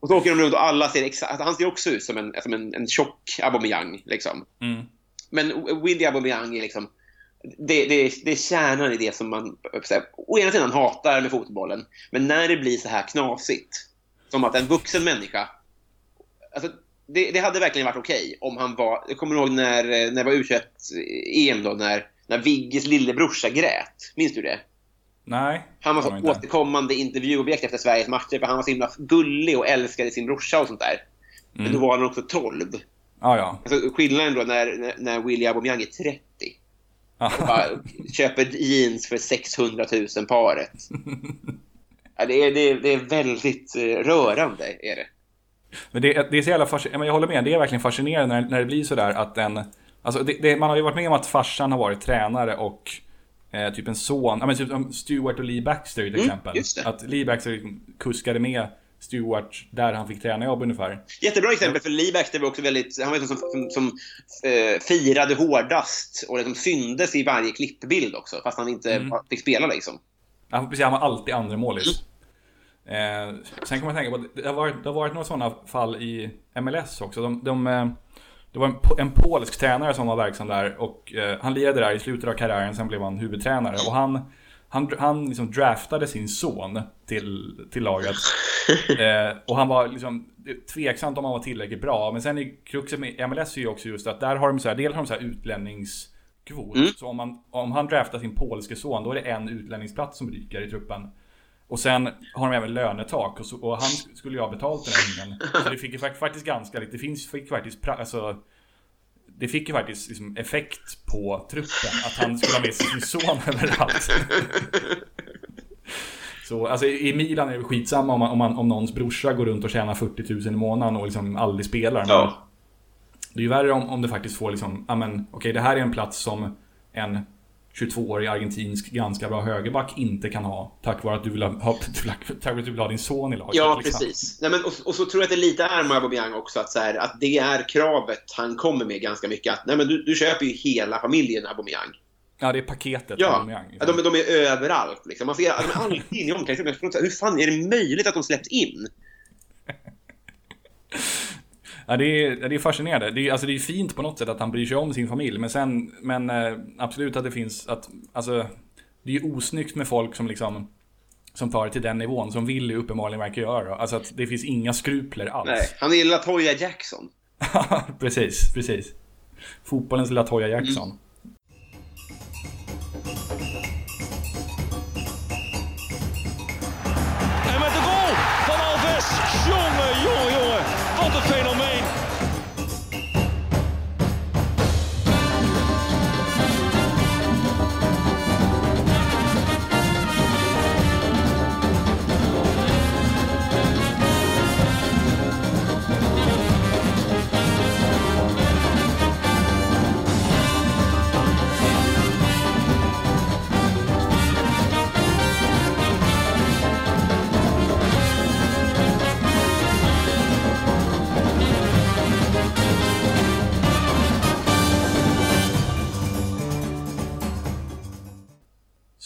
Och så åker de runt och alla ser exakt... Han ser också ut som en, som en, en tjock Aubameyang, liksom. Mm. Men Willy Aubameyang är liksom... Det, det, det är kärnan i det som man här, å ena sidan hatar med fotbollen, men när det blir så här knasigt, som att en vuxen människa... Alltså, det, det hade verkligen varit okej om han var... Jag kommer ihåg när, när det var U21-EM då, när, när Vigges lillebrorsa grät. Minns du det? Nej. Han var så återkommande intervjuobjekt efter Sveriges matcher för han var så himla gullig och älskade sin brorsa och sånt där. Men Mm. då var han också 12. Ja, ja. Alltså, skillnaden då när, när- Willy Aubameyang är 30 Ja. och bara köper jeans för 600 000 paret. Ja, det, är, det, är, det är väldigt eh, rörande. Är det. Men det, det är så jävla fascinerande, jag håller med, det är verkligen fascinerande när, när det blir sådär att en... Alltså det, det, man har ju varit med om att farsan har varit tränare och eh, typ en son, ja men typ Stewart och Lee Baxter till exempel. Mm, det. Att Lee Baxter kuskade med Stewart där han fick tränarjobb ungefär. Jättebra exempel för Lee Baxter var också väldigt, han var som, som, som eh, firade hårdast och liksom syndes i varje klippbild också, fast han inte Mm. fick spela liksom. Ja, precis, han var alltid andremålis. Eh, sen kan man tänka på att det har varit, det har varit några sådana fall i MLS också. De, de, eh, det var en, en polsk tränare som var verksam där och eh, han lirade där i slutet av karriären, sen blev han huvudtränare. Och han, han, han liksom draftade sin son till, till laget. Eh, och han var liksom tveksamt om han var tillräckligt bra. Men sen är kruxet med MLS är ju också just att där har de så här, dels har de så här utlänningskvot. Mm. Så om, man, om han draftar sin polske son, då är det en utlänningsplats som ryker i truppen. Och sen har de även lönetak och, så, och han skulle ju ha betalt den här. Så det fick ju fak- faktiskt ganska lite, det finns, fick faktiskt, alltså, det fick ju faktiskt liksom effekt på truppen att han skulle ha med sig sin son överallt. Så alltså, i Milan är det skitsamma om, man, om, man, om någons brorsa går runt och tjänar 40 000 i månaden och liksom aldrig spelar. Ja. Det är ju värre om, om det faktiskt får liksom, ja men okej det här är en plats som en 22-årig argentinsk ganska bra högerback inte kan ha. Tack vare att du vill ha, ha, tack vare att du vill ha din son i laget. Ja, liksom. precis. Nej, men, och, och så tror jag att det lite är med Aubameyang också, att, så här, att det är kravet han kommer med ganska mycket. Att nej, men du, du köper ju hela familjen Aubameyang. Ja, det är paketet. Ja, Aubameyang, ja liksom. de, de är överallt. Liksom. Man ser, de är alltid inne i omklädningsrummet. Hur fan är det möjligt att de släpps in? Ja, det är, det är fascinerande. Det är, alltså, det är fint på något sätt att han bryr sig om sin familj. Men sen, men eh, absolut att det finns att, alltså, det är ju osnyggt med folk som liksom som tar det till den nivån, som Willy uppenbarligen verkar göra. Alltså att det finns inga skrupler alls. Nej, han är Latoya Jackson. precis, precis. Fotbollens Latoya Jackson. En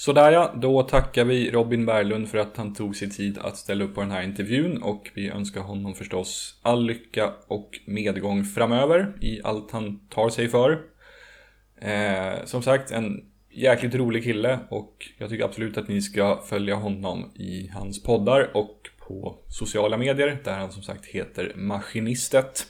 Sådär ja, då tackar vi Robin Berglund för att han tog sig tid att ställa upp på den här intervjun och vi önskar honom förstås all lycka och medgång framöver i allt han tar sig för. Eh, som sagt, en jäkligt rolig kille och jag tycker absolut att ni ska följa honom i hans poddar och på sociala medier där han som sagt heter Maskinistet.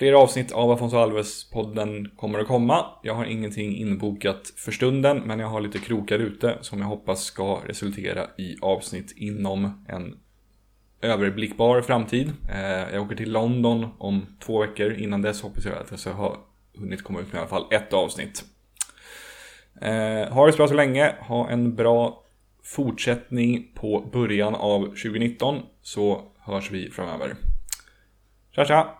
Fler avsnitt av Afonso Alves-podden kommer att komma. Jag har ingenting inbokat för stunden, men jag har lite krokar ute som jag hoppas ska resultera i avsnitt inom en överblickbar framtid. Eh, jag åker till London om två veckor. Innan dess hoppas jag att jag ska ha hunnit komma ut med i alla fall ett avsnitt. Eh, ha det så bra så länge. Ha en bra fortsättning på början av 2019 så hörs vi framöver. Tja tja!